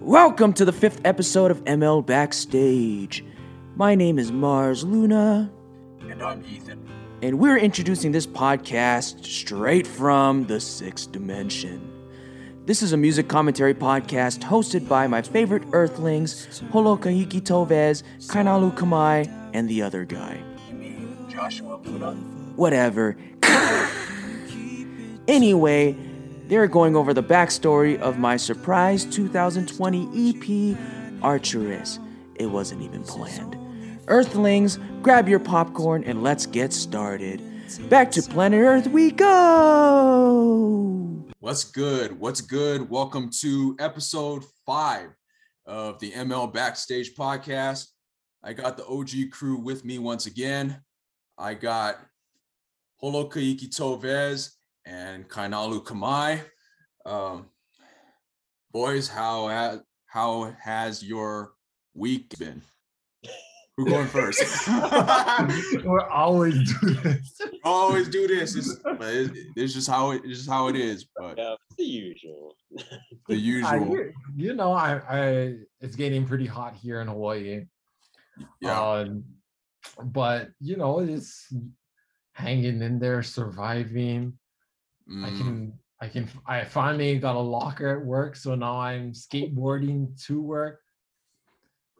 Welcome to the fifth episode of ML Backstage. My name is Mars Luna, And I'm Ethan. and we're introducing this podcast straight from the sixth dimension. This is a music commentary podcast hosted by my favorite Earthlings, Holo Kahiki Tovez, Kainalu Kamai, and the other guy. You mean Joshua Luna? Whatever. anyway, they're going over the backstory of my surprise 2020 EP, Arcturus. It wasn't even planned. Earthlings, grab your popcorn and let's get started. Back to planet Earth we go! What's good? What's good? Welcome to episode five of the ML Backstage podcast. I got the OG crew with me once again. I got Holo Kaiki Tovez and Kainalu Kamai. Um, boys, how has how has your week been? Who going first? We're always do this. Always do this. It's, but it's, it's just how it, it's just how it is. But Yeah, the usual. the usual, you- you know, I, I, it's getting pretty hot here in Hawaii. yeah. Um, but you know, it's hanging in there, surviving. I Mm. can, I can, I finally got a locker at work, so now I'm skateboarding to work.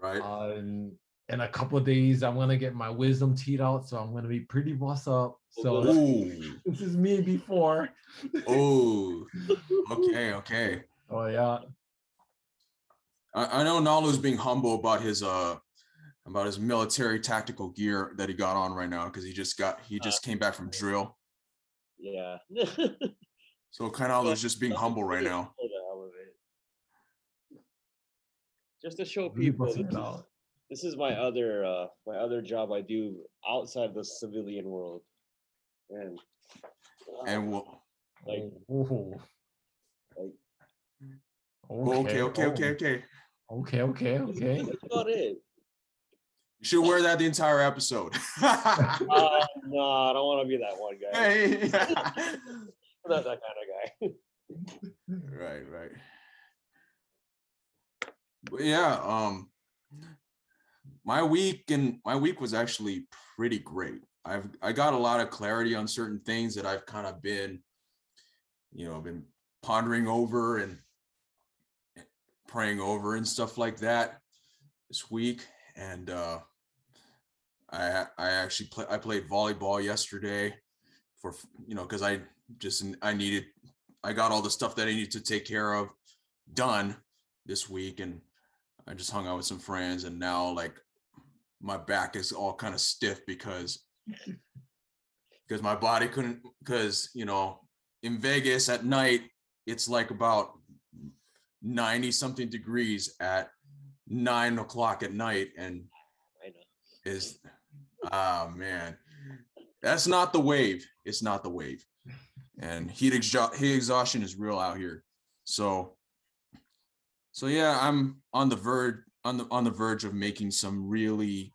right. Um, in a couple of days, I'm gonna get my wisdom teed out, so I'm gonna be pretty boss up. So this is me before. Oh, okay, okay. Oh yeah. I, I know Nalu's being humble about his uh about his military tactical gear that he got on right now because he just got he just came back from drill. Yeah. So Kainalu's just being humble right now. For the hell of it. Just to show people this it is, out. this is my other uh my other job I do outside the civilian world. And uh, And we'll like Ooh. like okay, okay, okay, oh, okay. Okay, okay, okay. that's about it. You should wear that the entire episode. Uh, no, I don't want to be that one guy. Hey. I'm not that kind of guy. right, right. But yeah, um my week and my week was actually pretty great. I've I got a lot of clarity on certain things that I've kind of been, you know, been pondering over and praying over and stuff like that this week. And uh I I actually play I played volleyball yesterday for you know because I just I needed I got all the stuff that I needed to take care of done this week and I just hung out with some friends and now like my back is all kind of stiff because because my body couldn't because you know in Vegas at night it's like about 90 something degrees at nine o'clock at night and is ah man. That's not the wave. It's not the wave. And heat, exha- heat exhaustion is real out here. So so yeah i'm on the verge on the on the verge of making some really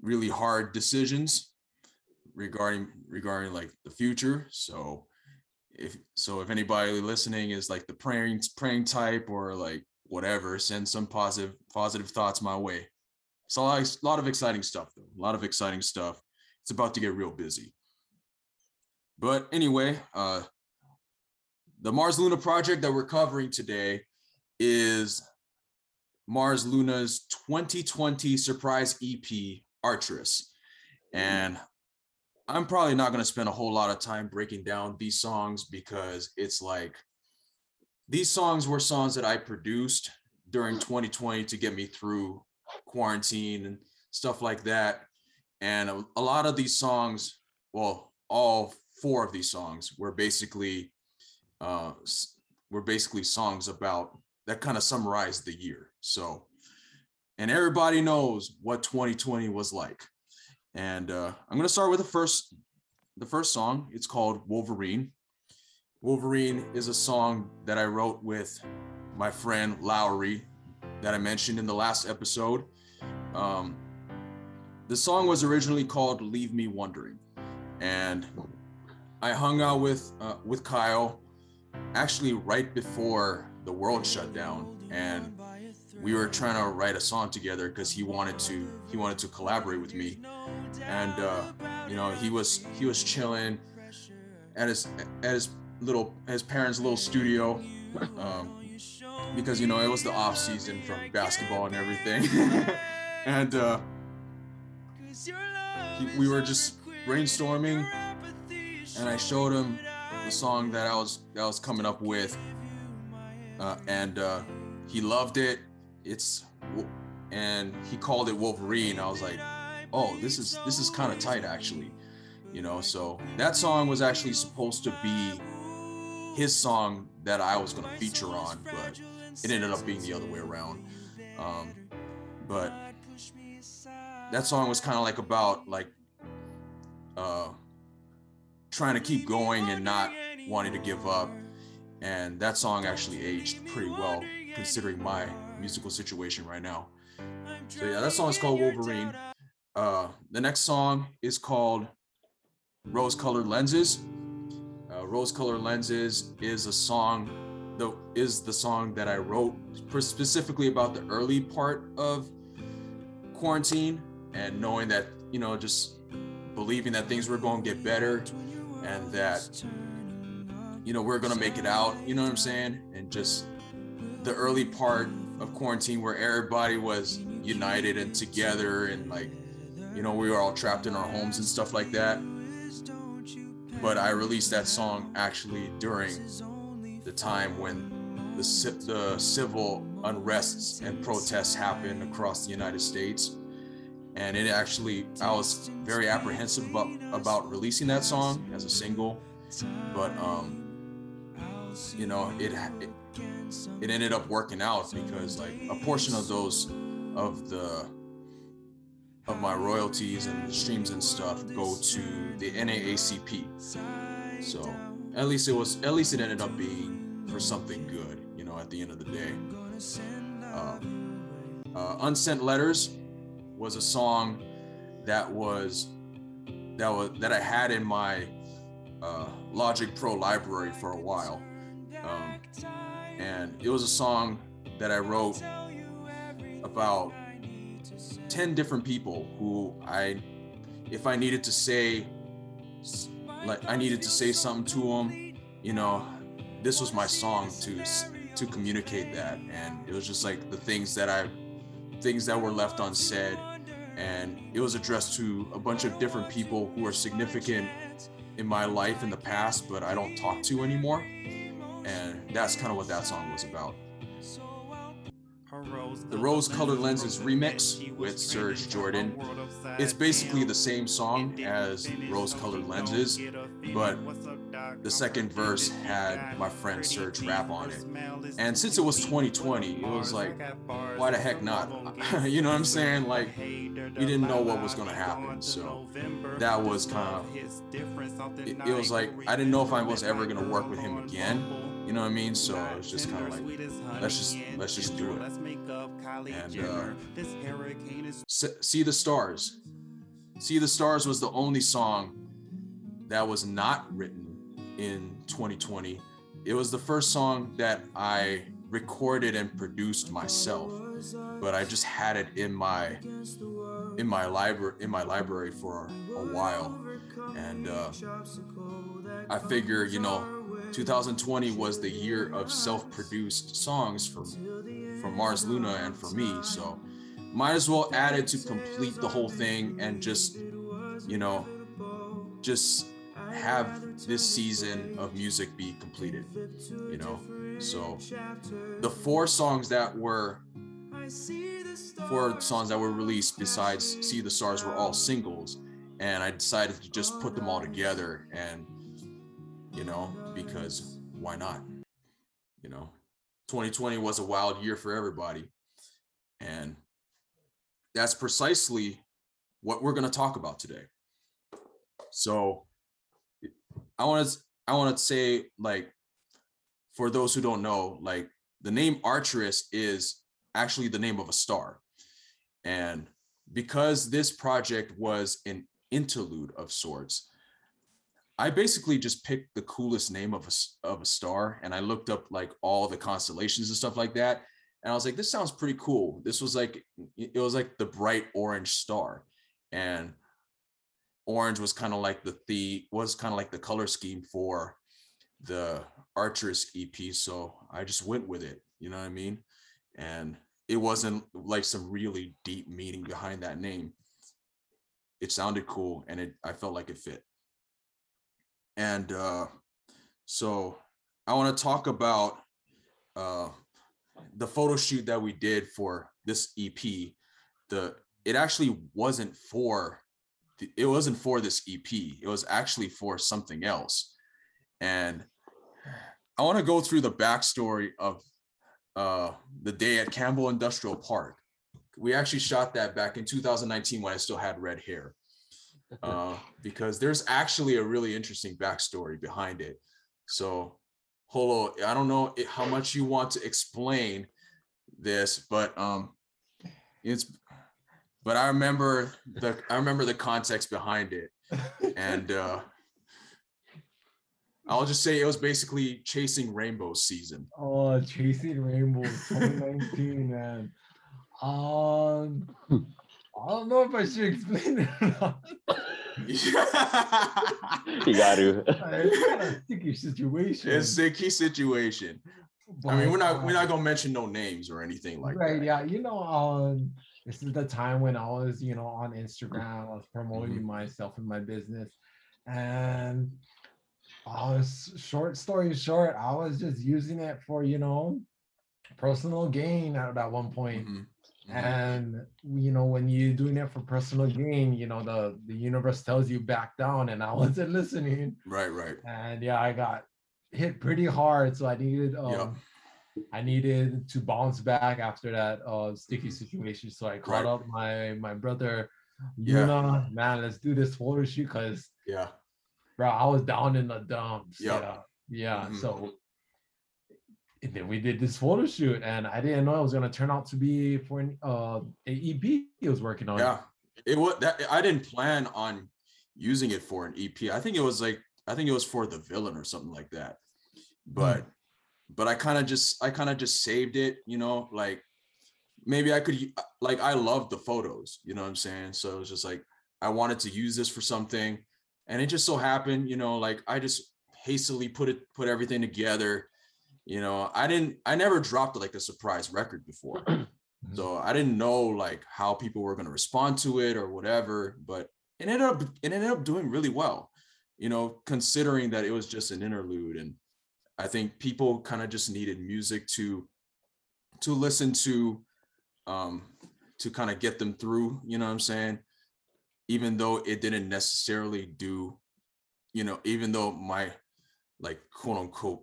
really hard decisions regarding regarding like the future. So if so if anybody listening is like the praying praying type or like whatever send some positive positive thoughts my way so a lot, of exciting stuff though. A lot of exciting stuff. It's about to get real busy. But anyway uh the mars luna project that we're covering today is mars luna's 2020 surprise ep arcturus and i'm probably not going to spend a whole lot of time breaking down these songs because it's like these songs were songs that i produced during 2020 to get me through quarantine and stuff like that. And a, a lot of these songs, well, all four of these songs were basically uh were basically songs about that kind of summarized the year. So and everybody knows what 2020 was like. And uh I'm gonna start with the first the first song. It's called Wolverine. Wolverine is a song that I wrote with my friend Lowry that I mentioned in the last episode. Um, the song was originally called "Leave Me Wondering," and I hung out with uh, with Kyle actually right before the world shut down and we were trying to write a song together because he wanted to he wanted to collaborate with me and uh you know he was he was chilling at his at his little his parents little studio um because you know it was the off season from basketball and everything. And uh he, we were just brainstorming and i showed him the song that i was that I was coming up with. Uh, and uh he loved it. It's and he called it wolverine. I was like oh this is this is kind of tight actually you know? So that song was actually supposed to be his song that i was going to feature on but it ended up being the other way around. Um but that song was kind of like about like uh trying to keep going and not wanting to give up. And that song actually aged pretty well considering my musical situation right now. So yeah that song is called wolverine. Uh the next song is called rose colored lenses uh, rose Color lenses is a song the is the song that i wrote specifically about the early part of quarantine and knowing that you know just believing that things were going to get better and that you know we're going to make it out you know what i'm saying? And just the early part of quarantine where everybody was united and together and like you know we were all trapped in our homes and stuff like that but i released that song actually during the time when the, the civil unrests and protests happened across the united states. And it actually i was very apprehensive about about releasing that song as a single but um you know it it, it ended up working out because like a portion of those of the of my royalties and streams and stuff go to the NAACP. So at least it was at least it ended up being for something good, you know, at the end of the day. Um, uh, Unsent Letters was a song that was that was that I had in my uh, Logic Pro library for a while, um, and it was a song that I wrote about 10 different people who I, if I needed to say, like I needed to say something to them, you know, this was my song to to communicate that, and it was just like the things that I, things that were left unsaid, and it was addressed to a bunch of different people who are significant in my life in the past, but I don't talk to anymore, and that's kind of what that song was about. The Rose Colored Lenses remix with Serge Jordan. It's basically the same song as Rose Colored Lenses, but the second verse had my friend Serge rap on it. And since it was 2020, it was like, why the heck not? you know what I'm saying? Like, we didn't know what was going to happen. So that was kind of, it, it was like, I didn't know if I was ever going to work with him again. You know what I mean? So it's just kind of like, let's just let's just do it. And uh, see the stars. See the stars was the only song that was not written in 2020. It was the first song that I recorded and produced myself, but I just had it in my in my library in my library for a while, and uh, I figure you know 2020 was the year of self-produced songs for for Mars Luna and for me. So might as well add it to complete the whole thing and just you know just have this season of music be completed. You know. So the four songs that were four songs that were released besides See the Stars were all singles and I decided to just put them all together and you know, because why not? You know, 2020 was a wild year for everybody. And that's precisely what we're going to talk about today. So I want to I want to say like for those who don't know, like the name Arcturus is actually the name of a star. And because this project was an interlude of sorts, I basically just picked the coolest name of a of a star, and I looked up like all the constellations and stuff like that, and I was like, this sounds pretty cool. This was like it was like the bright orange star, and orange was kind of like the the was kind of like the color scheme for the Arcturus EP. So I just went with it. You know what I mean? And it wasn't like some really deep meaning behind that name. It sounded cool, and it I felt like it fit. And uh, so I want to talk about uh, the photo shoot that we did for this EP. The it actually wasn't for it wasn't for this EP. It was actually for something else. And I want to go through the backstory of uh, the day at Campbell Industrial Park. We actually shot that back in 2019 when I still had red hair uh, because there's actually a really interesting backstory behind it. So, Holo, I don't know how much you want to explain this, but um, it's. But I remember the I remember the context behind it, and uh, I'll just say it was basically chasing rainbow season. Oh, chasing rainbow 2019, man. Um, I don't know if I should explain it or not. You got to. It's kind of a sticky situation. it's a key situation. I mean, we're not we're not gonna mention no names or anything like right, that. Right? Yeah. You know, um, this is the time when I was, you know, on Instagram, I was promoting Mm-hmm. myself and my business, and I was short story short, I was just using it for, you know, personal gain at, at one point. Mhm, mhm. And you know, when you're doing it for personal gain, you know, the the universe tells you back down, and I wasn't listening. Right, right. And yeah, I got hit pretty hard, so I needed um, Yep. I needed to bounce back after that uh sticky Mhm. situation. So I called Right. up my my brother Yeah. Luna, man, let's do this photo shoot because Yeah. bro, I was down in the dumps. Yep. Yeah. Yeah. Mhm. So we did this photo shoot and I didn't know it was gonna turn out to be for an uh a EP he was working on. Yeah. It was that I didn't plan on using it for an EP. I think it was like I think it was for the villain or something like that. But but I kind of just I kind of just saved it, you know, like maybe I could like I love the photos, you know what I'm saying? So it was just like I wanted to use this for something and it just so happened, you know, like I just hastily put it put everything together. You know, I didn't I never dropped like a surprise record before. So I didn't know like how people were going to respond to it or whatever, but it ended up it ended up doing really well. You know, considering that it was just an interlude and I think people kind of just needed music to to listen to um to kind of get them through, you know what I'm saying? Even though it didn't necessarily do you know, even though my like quote unquote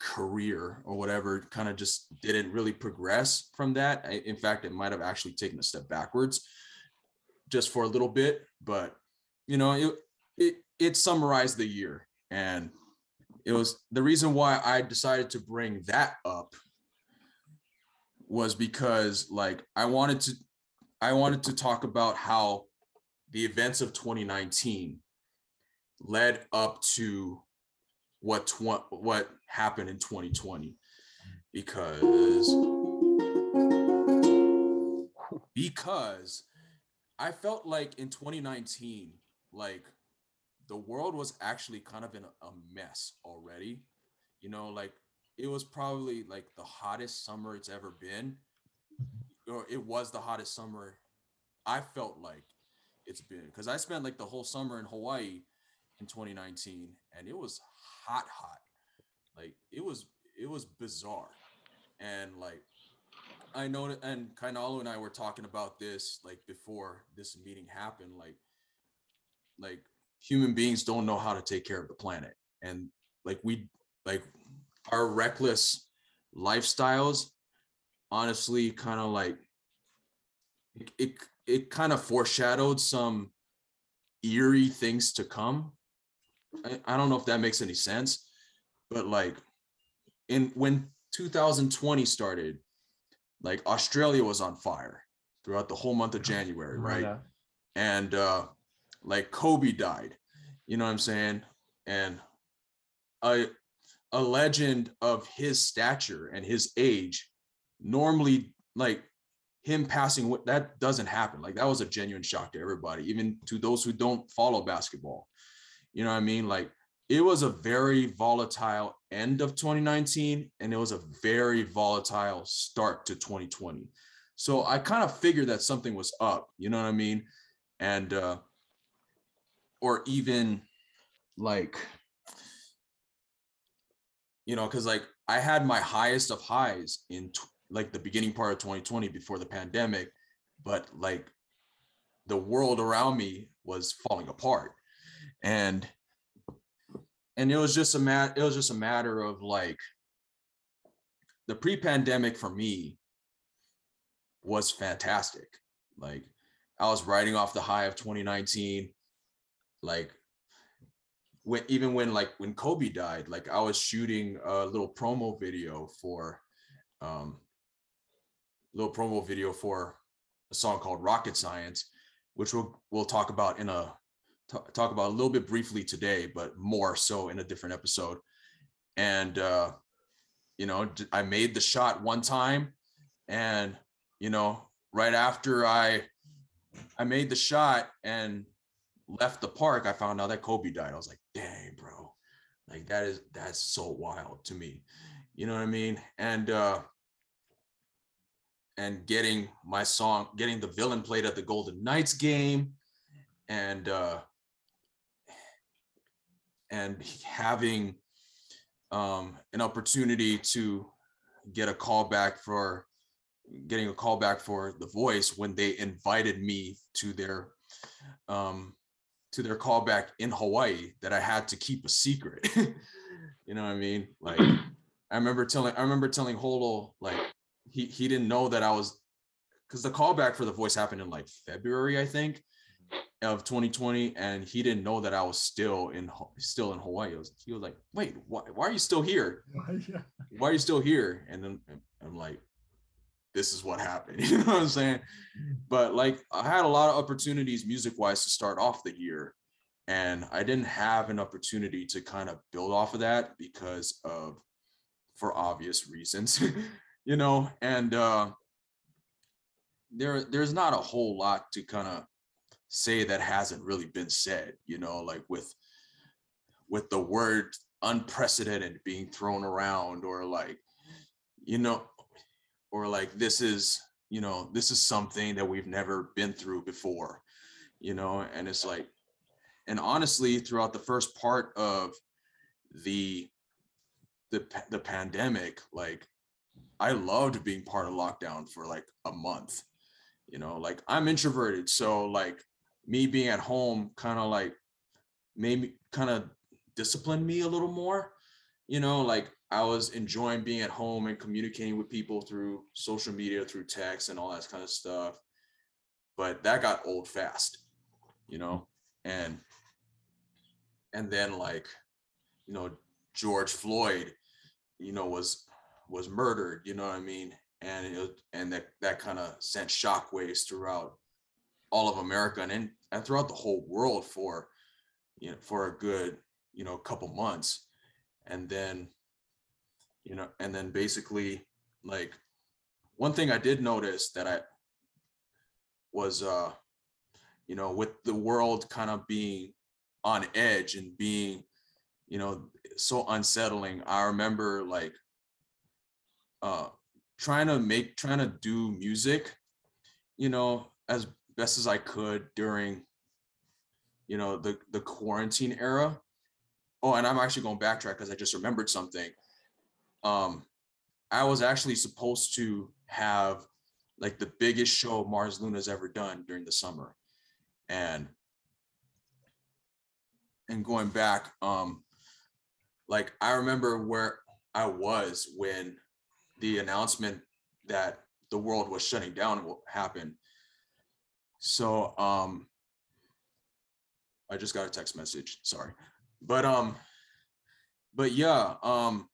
career or whatever kind of just didn't really progress from that. I, in fact, it might have actually taken a step backwards just for a little bit, but you know, it it it summarized the year and it was the reason why I decided to bring that up was because like I wanted to I wanted to talk about how the events of 2019 led up to what tw- what happened in 2020 because because I felt like in 2019 like the world was actually kind of in a, mess already. You know like it was probably like the hottest summer it's ever been. Or it was the hottest summer I felt like it's been because I spent like the whole summer in Hawaii in 2019 and it was hot hot. Like it was it was bizarre. And like i know and kainalu and i were talking about this like before this meeting happened like like human beings don't know how to take care of the planet. And like we like our reckless lifestyles honestly kind of like it, it it kind of foreshadowed some eerie things to come I, I don't know if that makes any sense, but like in when 2020 started, like Australia was on fire throughout the whole month of January, right? that? And uh like Kobe died. You know what I'm saying? and a a legend of his stature and his age normally like him passing that doesn't happen like that was a genuine shock to everybody even to those who don't follow basketball you know what i mean? Like it was a very volatile end of 2019 and it was a very volatile start to 2020 so i kind of figured that something was up you know what i mean? And uh or even like you know because like i had my highest of highs in tw- like the beginning part of 2020 before the pandemic but like the world around me was falling apart and and it was just a mat it was just a matter of like the pre-pandemic for me was fantastic. Like i was riding off the high of 2019 like when even when like when kobe died like i was shooting a little promo video for um little promo video for a song called rocket science which we'll we'll talk about in a talk about a little bit briefly today, but more so in a different episode. And uh, you know, I made the shot one time, and you know, right after I I made the shot and left the park, I found out that Kobe died. I was like, dang, bro, like that is that's so wild to me. You know what I mean? And uh and getting my song, getting the villain played at the Golden Knights game, and uh and having um, an opportunity to get a call back for getting a call back for the voice when they invited me to their um, to their callback in Hawaii that I had to keep a secret. you know what I mean? Like I remember telling I remember telling Holo like he he didn't know that I was because the callback for the voice happened in like February, I think of 2020 and he didn't know that I was still in still in Hawaii. He was, he was like, "Wait, why, why are you still here? Why are you still here?" And then I'm like, "This is what happened." You know what I'm saying? But like, I had a lot of opportunities music-wise to start off the year, and I didn't have an opportunity to kind of build off of that because of, for obvious reasons, you know. And uh, there, there's not a whole lot to kind of say that hasn't really been said you know like with with the word unprecedented being thrown around or like you know or like this is you know this is something that we've never been through before you know and it's like and honestly throughout the first part of the the the pandemic like i loved being part of lockdown for like a month you know like i'm introverted so like me being at home kind of like made me kind of disciplined me a little more you know like i was enjoying being at home and communicating with people through social media through text and all that kind of stuff. But that got old fast you know and and then like you know george floyd you know was was murdered you know what i mean? And it, and that that kind of sent shockwaves throughout all of America and in, and throughout the whole world for you know for a good you know couple months. And then you know and then basically like one thing I did notice that I was uh you know with the world kind of being on edge and being you know so unsettling I remember like uh trying to make trying to do music you know as best as I could during, you know, the the quarantine era. Oh, and I'm actually going backtrack because I just remembered something. Um, I was actually supposed to have like the biggest show Mars Luna's ever done during the summer, and and going back, um, like I remember where I was when the announcement that the world was shutting down happened so um I just got a text message, sorry. But um but yeah, um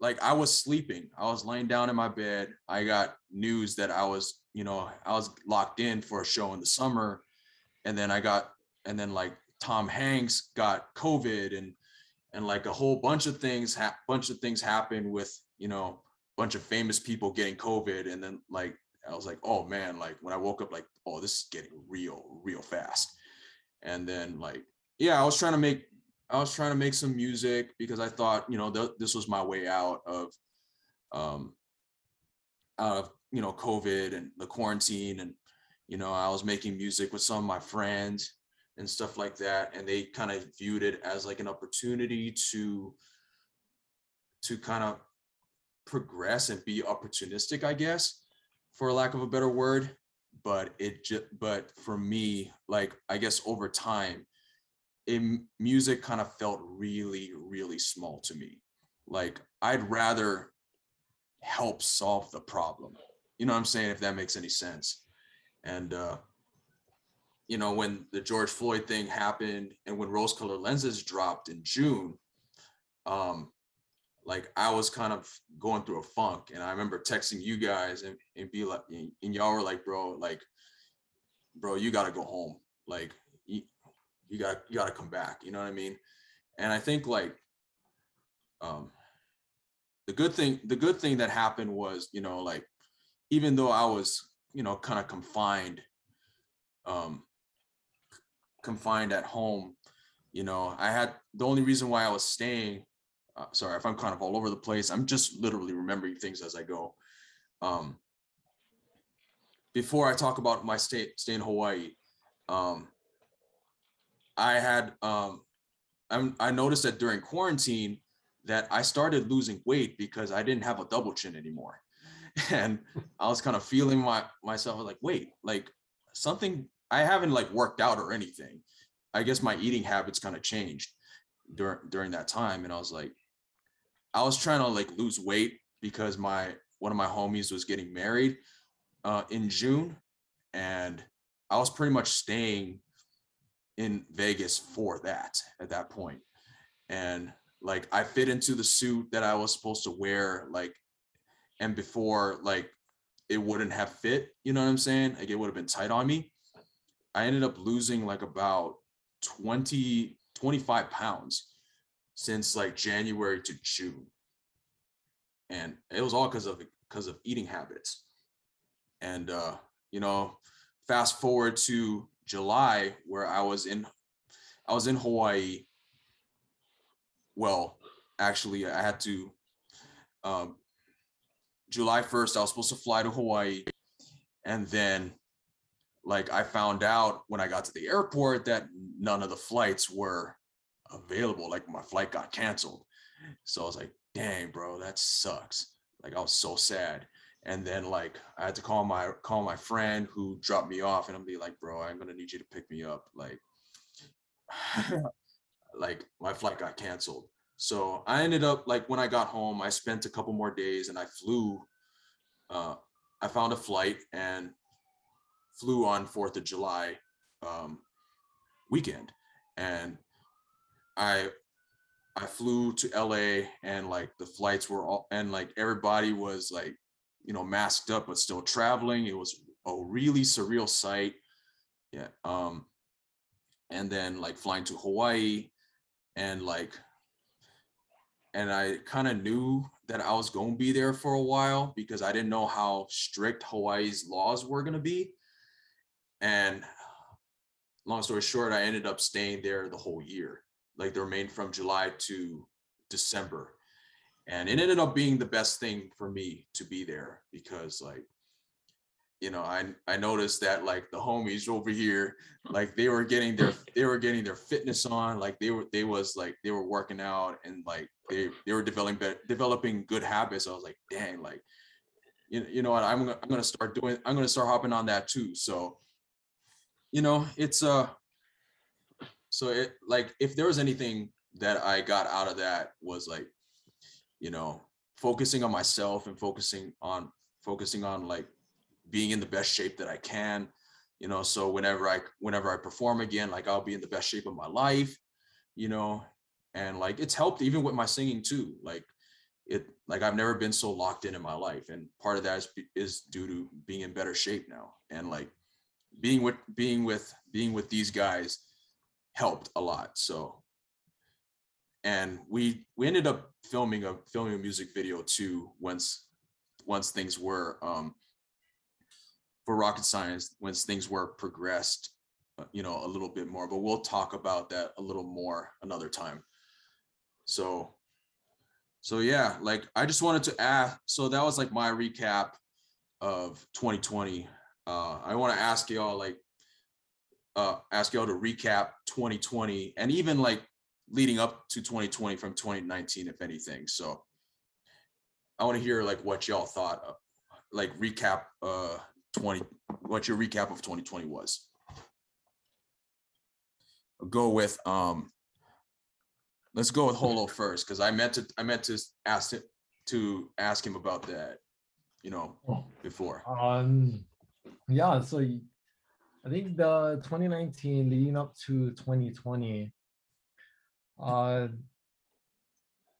like I was sleeping. I was laying down in my bed. I got news that I was, you know, I was locked in for a show in the summer and then I got and then like Tom Hanks got COVID and and like a whole bunch of things ha- bunch of things happened with you know a bunch of famous people getting COVID and then like I was like oh man like when I woke up like oh this is getting real real fast. And then like yeah I was trying to make I was trying to make some music because I thought you know th- this was my way out of um out of you know COVID and the quarantine and you know I was making music with some of my friends and stuff like that. And they kind of viewed it as like an opportunity to to kind of progress and be opportunistic i guess for lack of a better word but it just but for me like i guess over time it, music kind of felt really really small to me. Like i'd rather help solve the problem. You know what i'm saying? If that makes any sense. And uh you know, when the George Floyd thing happened and when rose colored lenses dropped in June, um, like I was kind of going through a funk. And I remember texting you guys and, and be like, and y'all were like, bro, like, bro, you gotta go home. Like you, you got you gotta come back. You know what I mean? And I think like um the good thing, the good thing that happened was, you know, like even though I was, you know, kind of confined um confined at home, you know, I had the only reason why I was staying. Uh, sorry if I'm kind of all over the place. I'm just literally remembering things as I go. Um, before I talk about my stay stay in Hawaii, um, I had um, I noticed that during quarantine that I started losing weight because I didn't have a double chin anymore, and I was kind of feeling my myself like wait like something I haven't like worked out or anything. I guess my eating habits kind of changed during during that time, and I was like, I was trying to like lose weight because my one of my homies was getting married uh, in June, and I was pretty much staying in Vegas for that at that point, and like I fit into the suit that I was supposed to wear, like, and before like it wouldn't have fit, you know what I'm saying? Like it would have been tight on me. I ended up losing like about 20, 25 pounds since like January to June. And it was all because of because of eating habits. And uh, you know, fast forward to July where I was in I was in Hawaii. Well, actually I had to um July 1st, I was supposed to fly to Hawaii. And then like I found out when I got to the airport that none of the flights were available. Like my flight got canceled. So I was like, dang, bro, that sucks. Like I was so sad. And then like I had to call my call my friend who dropped me off and I'm be like, bro, I'm gonna need you to pick me up. Like, like my flight got canceled. So I ended up like when I got home, I spent a couple more days and I flew. Uh, I found a flight and flew on Fourth of July um, weekend, and I I flew to LA and like the flights were all and like everybody was like you know masked up but still traveling. It was a really surreal sight. Yeah. Um, and then like flying to Hawaii and like and I kind of knew that I was going to be there for a while because I didn't know how strict Hawaii's laws were going to be. And long story short, I ended up staying there the whole year, like the remain from July to December. And it ended up being the best thing for me to be there because like you know, I I noticed that like the homies over here, like they were getting their they were getting their fitness on, like they were they was like they were working out and like they they were developing developing good habits. I was like, dang, like you, you know what, I'm I'm gonna start doing I'm gonna start hopping on that too. So you know, it's uh so it like if there was anything that I got out of that was like, you know, focusing on myself and focusing on focusing on like being in the best shape that I can, you know, so whenever I whenever I perform again, like I'll be in the best shape of my life, you know, and like it's helped even with my singing too. Like it like I've never been so locked in in my life and part of that is is due to being in better shape now and like being with being with being with these guys helped a lot. So, and we we ended up filming a filming a music video too once once things were um for rocket science once things were progressed uh, you know a little bit more but we'll talk about that a little more another time so so yeah like i just wanted to ask so that was like my recap of 2020 uh i want to ask y'all like uh ask y'all to recap 2020 and even like leading up to 2020 from 2019 if anything. So i want to hear like what y'all thought of, like recap uh 20 what your recap of 2020 was. I'll go with um let's go with holo first because i meant to i meant to ask it to ask him about that you know Oh. before. Um, yeah, so I think the 2019 leading up to 2020, uh,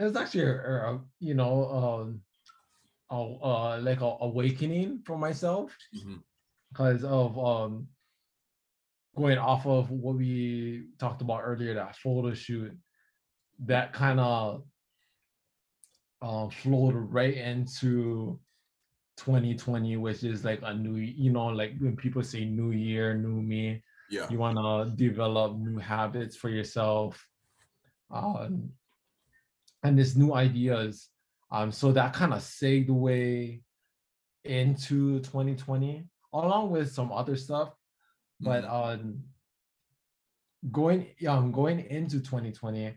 it was actually, a, a- you know, um, a, uh, like a awakening for myself because of um going off of what we talked about earlier, that photo shoot, that kind of um flowed right into 2020, which is like a new, you know, like when people say new year, new me, yeah. you want to develop new habits for yourself um, and this new ideas um, so that kind of segued way into 2020 along with some other stuff but um, going um, going into 2020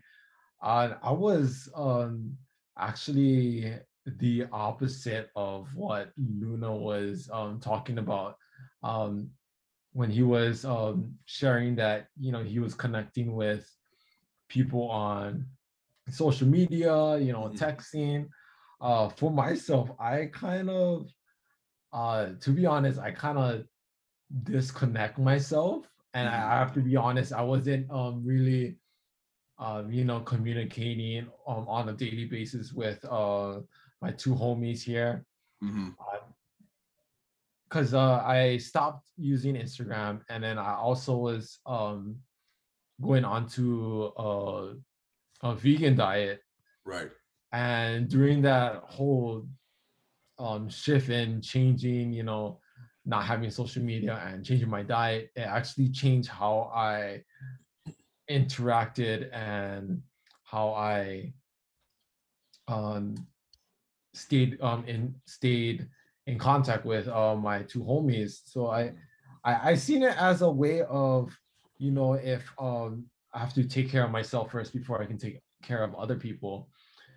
uh, i was um, actually the opposite of what luna was um, talking about um, when he was um, sharing that you know he was connecting with people on social media you know Mhm. texting uh for myself i kind of uh to be honest i kind of disconnect myself and Mhm. i have to be honest i wasn't um really um you know communicating um, on a daily basis with uh my two homies here. Because uh, I stopped using Instagram, and then I also was um, going on to uh, a vegan diet. right. And during that whole um, shift in changing, you know, not having social media and changing my diet, it actually changed how I interacted and how I um, stayed um, in stayed in contact with uh, my two homies. So I, I I seen it as a way of, you know, if um I have to take care of myself first before I can take care of other people.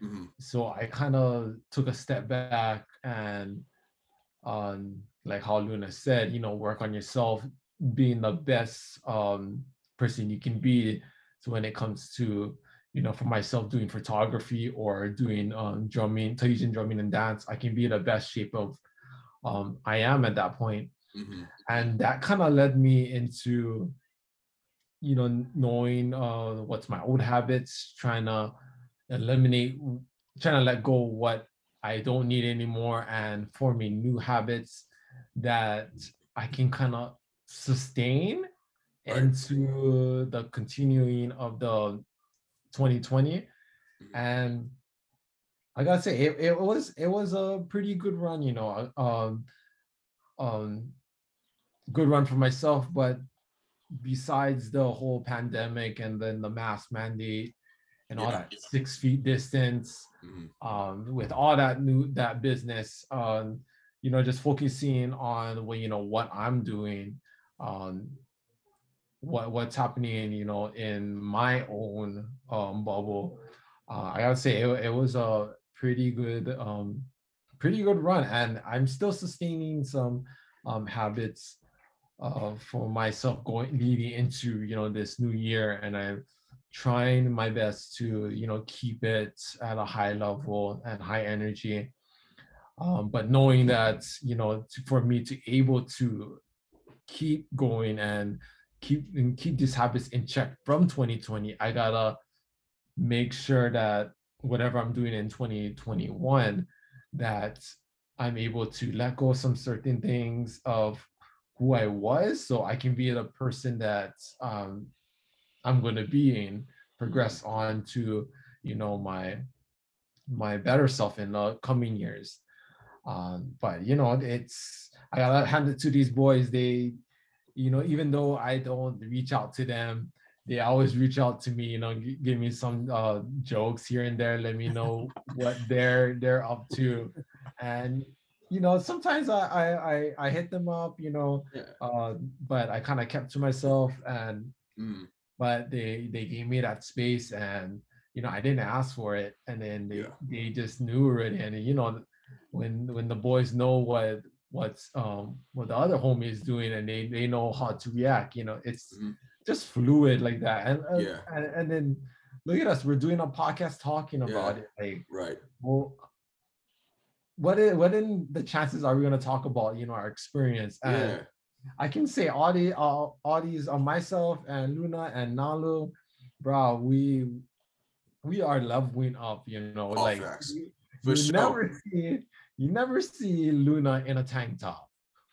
hmm So I kind of took a step back and, um, like how Luna said, you know, work on yourself, being the best um person you can be. So when it comes to you know, for myself doing photography or doing um, drumming, Tahitian drumming and dance, I can be in the best shape of um, I am at that point. hmm And that kind of led me into, you know, knowing uh, what's my old habits, trying to eliminate, trying to let go what I don't need anymore and forming new habits that I can kind of sustain Right. into the continuing of the 2020 and I gotta say it, it was it was a pretty good run, you know. Um, um, good run for myself, but besides the whole pandemic and then the mask mandate and all Yeah. that six feet distance, hmm um, with all that new that business, um, you know, just focusing on what you know what I'm doing, um, what what's happening, you know, in my own um bubble. Uh, I gotta say it, it was a pretty good um pretty good run, and I'm still sustaining some um habits uh for myself going leading into you know this new year, and I'm trying my best to you know keep it at a high level and high energy. Um, but knowing that you know to, for me to able to keep going and keep and keep these habits in check from 2020 i gotta make sure that whatever i'm doing in 2021 that i'm able to let go some certain things of who i was so i can be the person that um I'm going to be in, progress on to, you know, my my better self in the coming years. Um, but you know, it's I gotta hand it to these boys. They, you know, even though I don't reach out to them, they always reach out to me. You know, g- give me some uh, jokes here and there. Let me know what they're they're up to, and you know, sometimes I I I, I hit them up. You know, Yeah. uh, but I kind of kept to myself and Mm, but they they gave me that space and you know i didn't ask for it and then they Yeah. they just knew already and you know when when the boys know what what's um what the other homie is doing and they they know how to react you know it's Mhm. Just fluid like that and and, Yeah. and and then look at us we're doing a podcast talking about Yeah. it like right. well what in, what in the chances are we going to talk about you know our experience and Yeah. I can say all the uh, these are myself and Luna and Nalu, bro. We we are leveling up, you know. All like you, For you sure. never see you never see Luna in a tank top,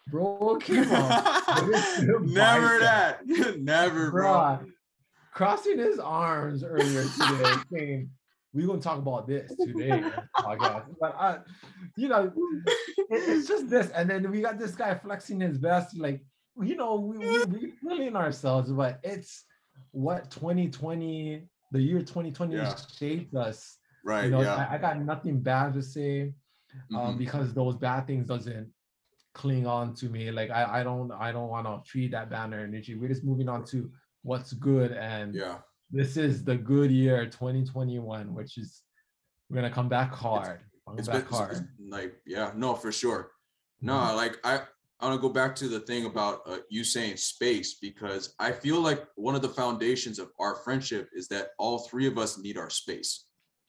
bro. Came up, with his Never that. Never, bro. bruh, crossing his arms earlier today, saying. We're gonna talk about this today, on this podcast. But I, you know, it- it's just this, and then we got this guy flexing his vest, like you know, we we, we feeling ourselves, but it's what 2020, the year 2020 Yeah. shaped us. Right. You know, yeah. I, I got nothing bad to say, um, Mhm. because those bad things doesn't cling on to me. Like I, I don't, I don't want to feed that banner energy. We're just moving on to what's good, and yeah. this is the good year 2021, which is we're gonna come back hard. Come It's back been hard. it's like, yeah, no, for sure. No, Mhm. like I, I want to go back to the thing about uh, you saying space because I feel like one of the foundations of our friendship is that all three of us need our space.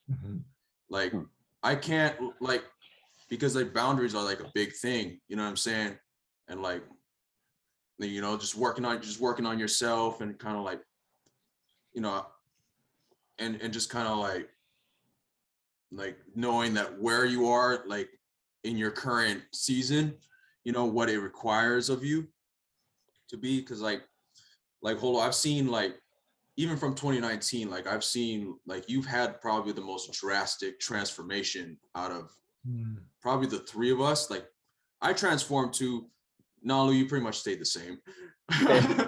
Mhm. Like Hmm. I can't like because like boundaries are like a big thing, you know what I'm saying? And like you know, just working on just working on yourself and kind of like you know and and just kind of like like knowing that where you are like in your current season, you know what it requires of you to be because like like hold on, I've seen like even from 2019 like I've seen like you've had probably the most drastic transformation out of Mm. probably the three of us. Like I transformed to Nalu, you pretty much stayed the same.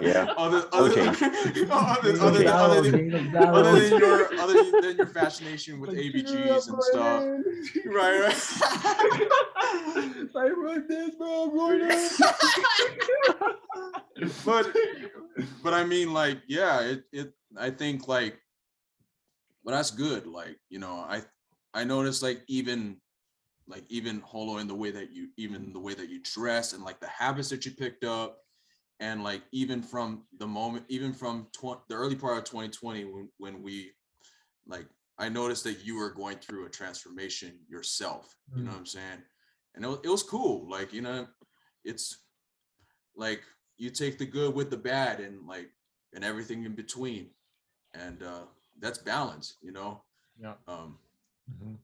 Yeah. other, other, Okay. other, other, of than, other, than, other than your other than your fascination with Like, ABGs and stuff. Right, right. I wrote this, bro. I wrote it. but but I mean like yeah, it it I think like but that's good. Like, you know, I I noticed like even like even holo in the way that you even the way that you dress and like the habits that you picked up and like even from the moment even from tw- the early part of 2020 when, when we like i noticed that you were going through a transformation yourself you know Mm. what i'm saying and it was, it was cool like you know it's like you take the good with the bad and like and everything in between and uh that's balance you know Yeah. um Mhm.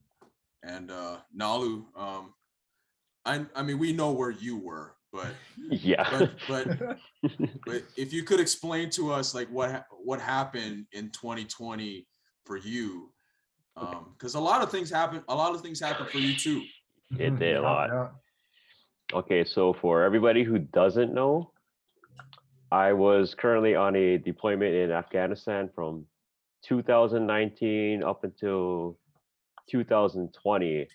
And uh nalu um i i mean we know where you were but Yeah. but but but if you could explain to us like what what happened in 2020 for you um because a lot of things happen a lot of things happen for you too It Mhm. did a lot. yeah. Okay, so for everybody who doesn't know, I was currently on a deployment in Afghanistan from 2019 up until 2020.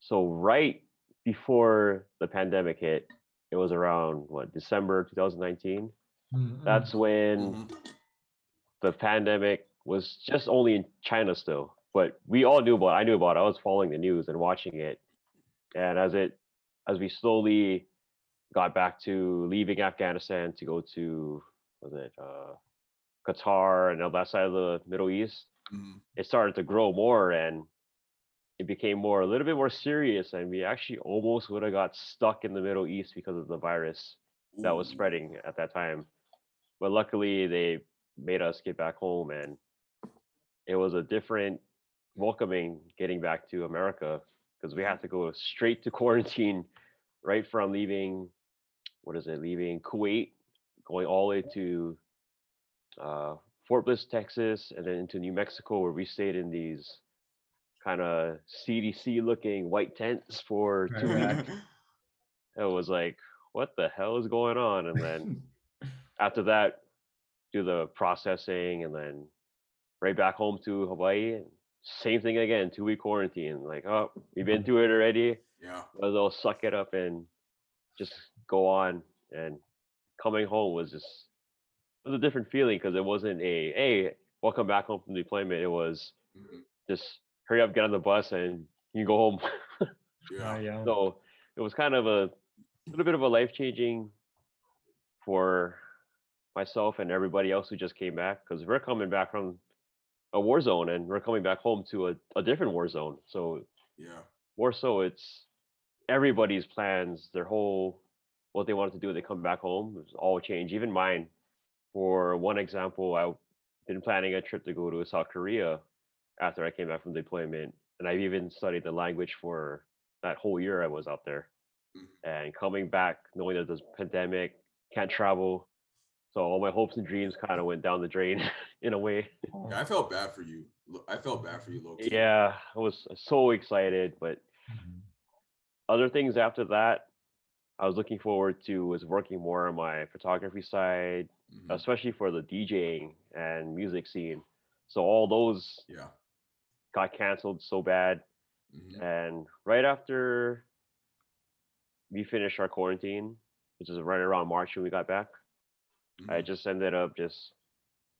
So right before the pandemic hit, it was around what December 2019. Mhm. That's when Mhm. the pandemic was just only in China still, but we all knew about. I knew about. It. I was following the news and watching it, and as it, as we slowly got back to leaving Afghanistan to go to, was it uh, Qatar and all that side of the Middle East, Mhm. it started to grow more and it became more a little bit more serious, and we actually almost would have got stuck in the Middle East because of the virus that was spreading at that time. But luckily, they made us get back home, and it was a different welcoming getting back to America because we had to go straight to quarantine right from leaving. What is it? Leaving Kuwait, going all the way to uh, Fort Bliss, Texas, and then into New Mexico, where we stayed in these kind of CDC looking white tents for two weeks. It was like, what the hell is going on? And then after that, do the processing and then right back home to Hawaii. Same thing again, two week quarantine. Like, oh, we've been through it already. Yeah. As well suck it up and just go on. And coming home was just it was a different feeling because it wasn't a hey, welcome back home from deployment. It was Mhm. just hurry up, get on the bus, and you can go home. Yeah. Oh, yeah. so it was kind of a little bit of a life changing for myself and everybody else who just came back because we're coming back from a war zone and we're coming back home to a, a different war zone. So Yeah. more so it's everybody's plans, their whole what they wanted to do when they come back home was all changed. Even mine. For one example, I've been planning a trip to go to South Korea after I came back from deployment. And I've even studied the language for that whole year I was out there. Mhm. And coming back, knowing that there's pandemic, can't travel. So all my hopes and dreams kind of went down the drain in a way. Yeah, I felt bad for you. I felt bad for you, Loki. Yeah, I was so excited, but Mhm. other things after that I was looking forward to was working more on my photography side, Mhm. especially for the DJing and music scene. So all those Yeah. Got canceled so bad. Mhm. And right after we finished our quarantine, which is right around March when we got back, I Mhm. just ended up just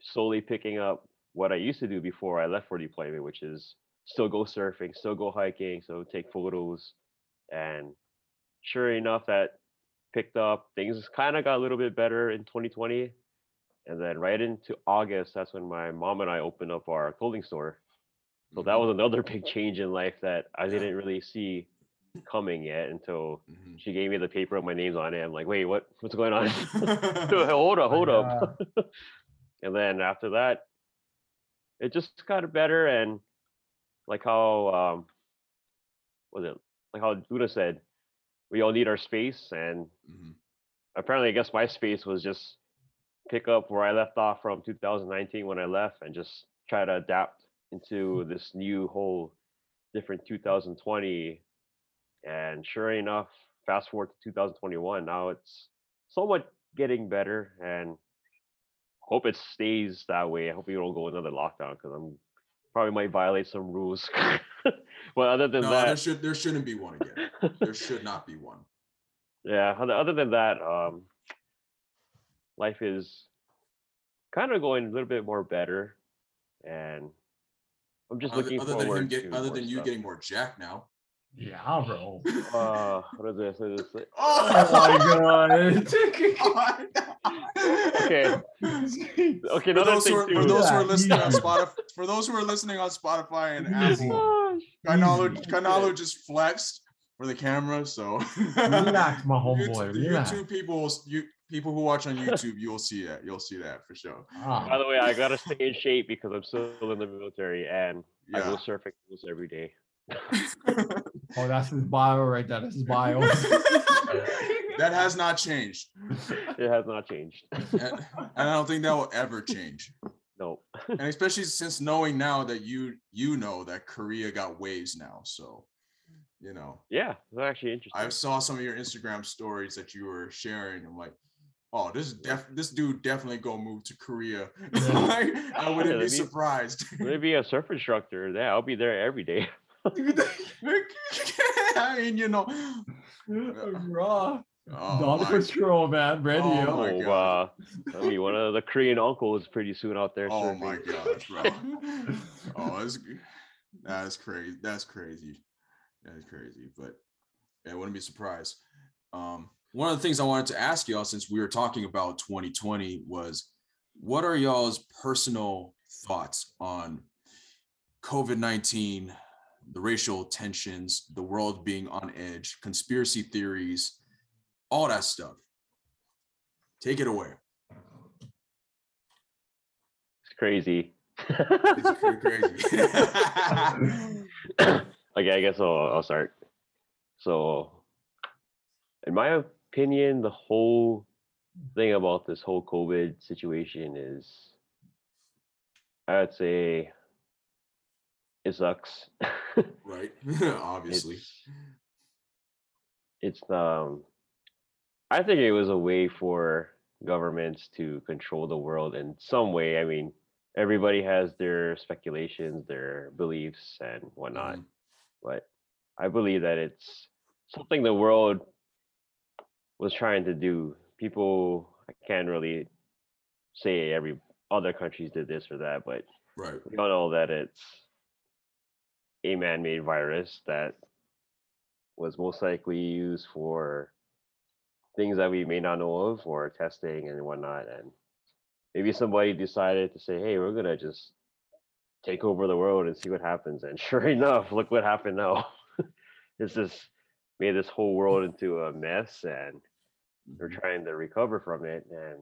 slowly picking up what I used to do before I left for deployment, which is still go surfing, still go hiking, so take photos. And sure enough, that picked up. Things kind of got a little bit better in 2020. And then right into August, that's when my mom and I opened up our clothing store. So that was another big change in life that I didn't really see coming yet until Mhm. she gave me the paper with my names on it. I'm like, wait, what? What's going on? hold up, hold up. and then after that, it just got better. And like how, um, was it like how Luna said, we all need our space. And Mhm. apparently, I guess my space was just pick up where I left off from 2019 when I left and just try to adapt into this new whole different 2020. And sure enough, fast forward to 2021, now it's somewhat getting better and hope it stays that way. I hope we don't go another lockdown because I'm probably might violate some rules. but other than No, there that, should there shouldn't be one again. There should not be one. yeah other, other than that um life is kind of going a little bit more better and i'm just Other, looking other than forward him get, to other than you stuff. getting more jack now. Yeah, bro. uh what is this, what is this? Oh my god. okay okay For those, who are, too for those who are Yeah, listening on. Spotify, for those who are listening on Spotify and Easy. Apple, Canalo, Easy. Canalo just flexed for the camera. So Relax, my YouTube, homeboy. the Relax. YouTube people, you people who watch on YouTube, you'll see that. You'll see that for sure. by Ah, the way i gotta stay in shape because i'm still in the military and i go Yeah. surfing almost every day oh, that's his bio right there. That's his bio. that has not changed, it has not changed and and I don't think that will ever change. no And especially since knowing now that you you know that Korea got waves now, so you know. yeah it's actually interesting I saw some of your Instagram stories that you were sharing. I'm like, oh, this def- this dude definitely gonna move to Korea. Yeah. Like, I wouldn't Yeah, be that'd be- a surf instructor yeah i'll be there every day I mean, you know. Raw. Oh, Dawn my, Patrol, man. Ready Oh up. my oh God. uh i mean one of the korean uncles pretty soon out there oh surfing. my gosh, bro. Oh, that's that's crazy. That's crazy. That's crazy. But yeah, I wouldn't be surprised. Um, one of the things I wanted to ask y'all since we were talking about 2020 was what are y'all's personal thoughts on COVID 19, the racial tensions, the world being on edge, conspiracy theories, all that stuff? Take it away. it's crazy It's crazy. okay, I guess I'll, I'll start. So, in my opinion, the whole thing about this whole COVID situation is I'd say it sucks. Right. Obviously. it's, it's um I think it was a way for governments to control the world in some way. I mean, everybody has their speculations, their beliefs and whatnot. Mhm. But I believe that it's something the world was trying to do. People I can't really say every other countries did this or that, but Right. we all know that it's a man-made virus that was most likely used for things that we may not know of or testing and whatnot and maybe somebody decided to say hey we're gonna just take over the world and see what happens and sure enough look what happened now it's just made this whole world into a mess and they're trying to recover from it and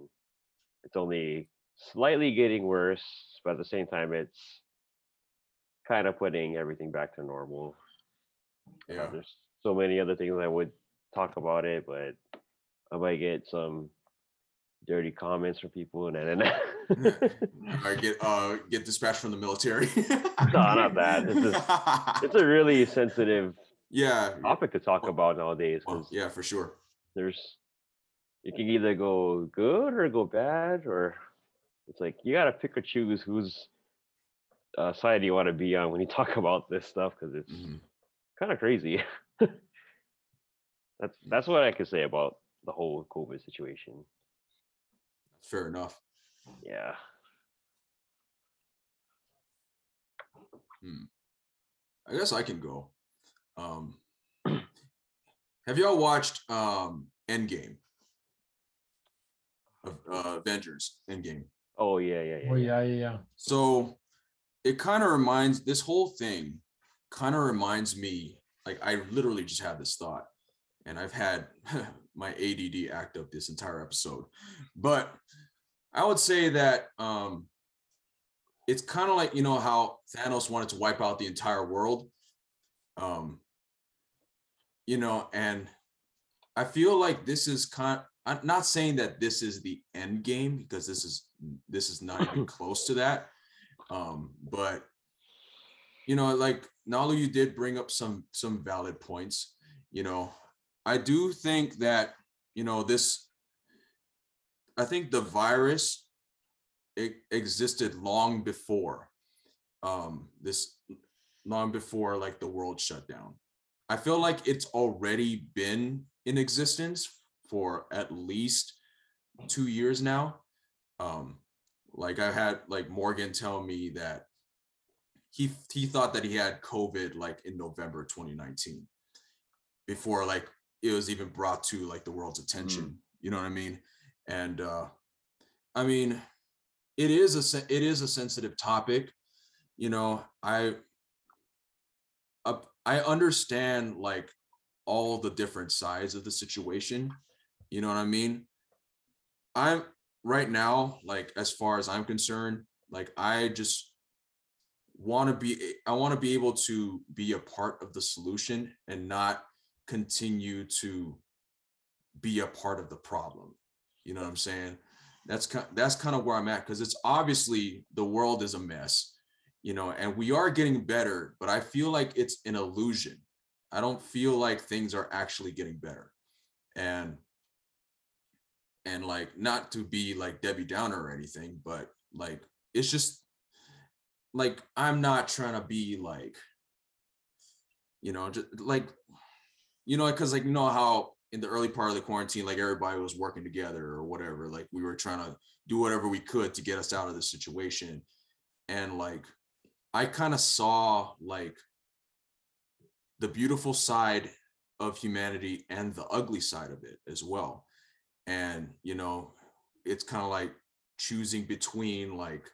it's only slightly getting worse but at the same time it's kind of putting everything back to normal uh, Yeah. there's so many other things I would talk about it, but I might get some dirty comments from people and then I get uh get dispatched from the military. No, not that. This is- it's a really sensitive yeah. topic to talk about nowadays Well, yeah, for sure. there's it can either go good or go bad or it's like you gotta pick or choose whose uh, side you want to be on when you talk about this stuff because it's Mhm. kind of crazy. that's that's what I could say about the whole COVID situation. Fair enough. Yeah. Hmm. I guess I can go. Um have y'all watched um Endgame? Of uh Avengers Endgame. Oh yeah, yeah, yeah. Oh yeah. yeah, yeah, yeah. So it kind of reminds this whole thing kind of reminds me like I literally just had this thought and I've had my ADD act up this entire episode. But I would say that um it's kind of like you know how Thanos wanted to wipe out the entire world. Um you know and I feel like this is kind I'm not saying that this is the end game because this is this is not even close to that. Um, but you know, like Nalu, you did bring up some some valid points. You know, I do think that you know this. I think the virus it existed long before um, this, long before like the world shut down. I feel like it's already been in existence for at least two years now. Um, like I had like Morgan tell me that he he thought that he had COVID like in November 2019 before like it was even brought to like the world's attention. You know what I mean? And uh I mean it is a it is a sensitive topic. You know, I I understand like all the different sides of the situation. You know what I mean? I'm right now, like as far as I'm concerned, like I just want to be I want to be able to be a part of the solution and not continue to be a part of the problem. You know what I'm saying? That's kind that's kind of where I'm at because it's obviously the world is a mess, you know, and we are getting better, but I feel like it's an illusion. I don't feel like things are actually getting better. And and like not to be like Debbie Downer or anything, but like it's just like I'm not trying to be like you know just like you know because like you know how in the early part of the quarantine like everybody was working together or whatever like we were trying to do whatever we could to get us out of the situation and like I kind of saw like the beautiful side of humanity and the ugly side of it as well. And you know it's kind of like choosing between like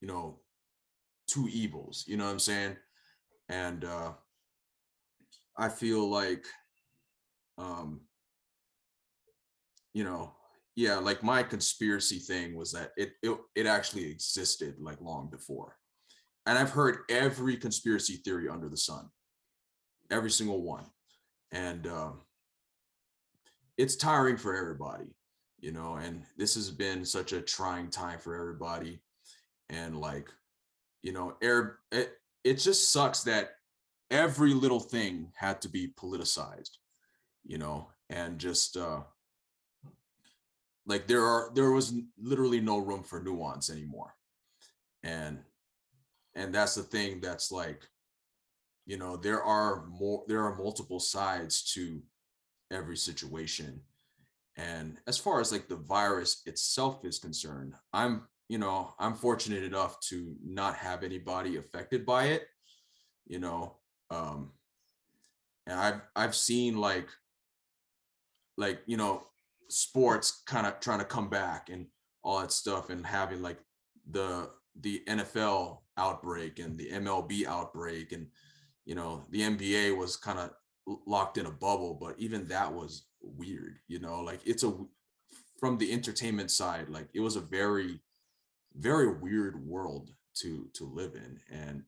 you know two evils you know what i'm saying? And uh i feel like um you know yeah like my conspiracy thing was that it it, it actually existed like long before and i've heard every conspiracy theory under the sun every single one and um it's tiring for everybody, you know, and this has been such a trying time for everybody. and like you know air it, it just sucks that every little thing had to be politicized you know and just uh like there are there was literally no room for nuance anymore and and that's the thing that's like you know there are more there are multiple sides to every situation and as far as like the virus itself is concerned i'm you know i'm fortunate enough to not have anybody affected by it you know um and i've i've seen like like you know sports kind of trying to come back and all that stuff and having like the the NFL outbreak and the MLB outbreak and you know the NBA was kind of locked in a bubble but even that was weird you know like it's a from the entertainment side like it was a very very weird world to to live in and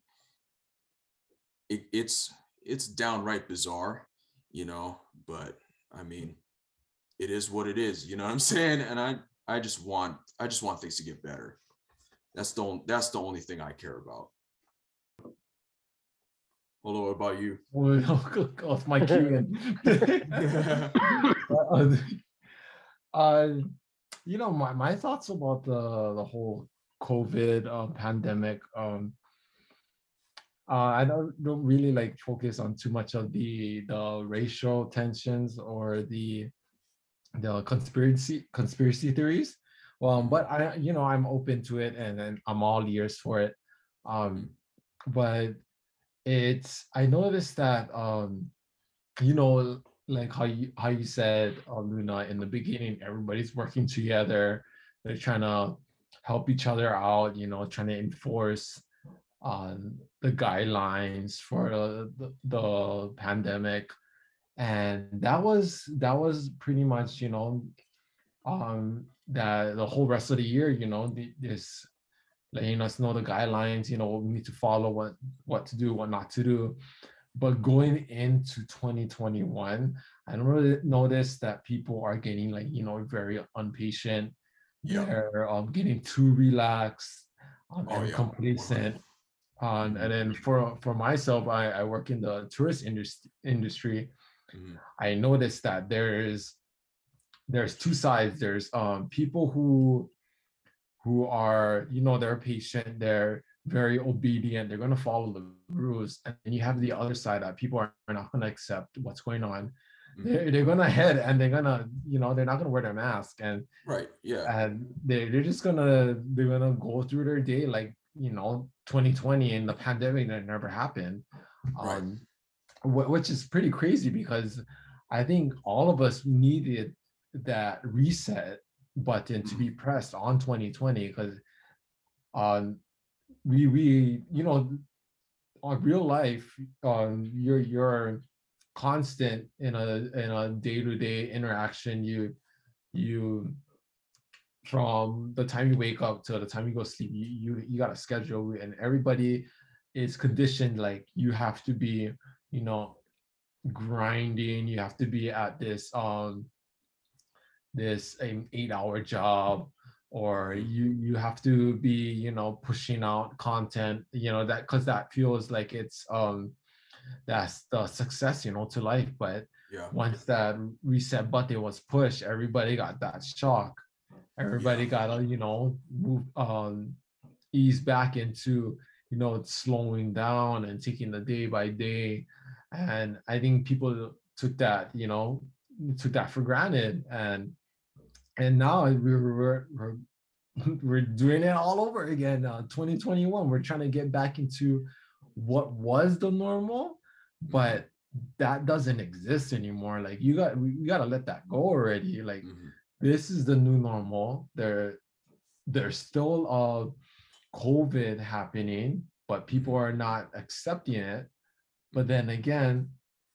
it, it's it's downright bizarre you know but i mean it is what it is you know what i'm saying? And i i just want i just want things to get better that's the only that's the only thing i care about Hold what about you Oh, off my cue. uh, uh, you know, my, my thoughts about the the whole COVID uh, pandemic. Um, uh, I don't don't really like focus on too much of the the racial tensions or the the conspiracy conspiracy theories. Well, but I you know I'm open to it and, and I'm all ears for it. Um, but it's I noticed that um, you know like how you how you said uh, Luna in the beginning, everybody's working together. They're trying to help each other out. You know, trying to enforce um, the guidelines for uh, the, the pandemic, and that was that was pretty much you know um, that the whole rest of the year. You know, the, this letting us know the guidelines. You know, what we need to follow, what what to do, what not to do. But going into 2021, I don't really notice that people are getting like, you know, very impatient. yeah They're um, getting too relaxed um, Oh, and yeah. complacent. Um, and then for for myself, I, I work in the tourist industry industry. Mhm. I noticed that there's there's two sides. There's um people who who are, you know, they're patient, they're very obedient, they're gonna follow the rules. And you have the other side that people are, not gonna accept what's going on. Mhm. They're, they're gonna head and they're gonna, you know, they're not gonna wear their mask and right yeah and they they're just gonna they're gonna go through their day like you know 2020 and the pandemic that never happened Right. um wh- which is pretty crazy because i think all of us needed that reset button to be pressed on 2020 because um we we you know on real life um you're you're constant in a in a day-to-day interaction. You you from the time you wake up to the time you go sleep you you, you got a schedule and everybody is conditioned like you have to be you know grinding. You have to be at this um this um, eight hour job or you you have to be you know pushing out content you know that because that feels like it's um that's the success you know to life but yeah once that reset button was pushed, everybody got that shock. Everybody Yeah. got to, you know, move um ease back into, you know, slowing down and taking the day by day. And I think people took that, you know, took that for granted. And and now we're we're we're, doing it all over again. Uh, 2021, we're trying to get back into what was the normal, but that doesn't exist anymore. Like you got we, we gotta let that go already. Like Mhm. this is the new normal. There there's still a COVID happening, but people are not accepting it. But then again,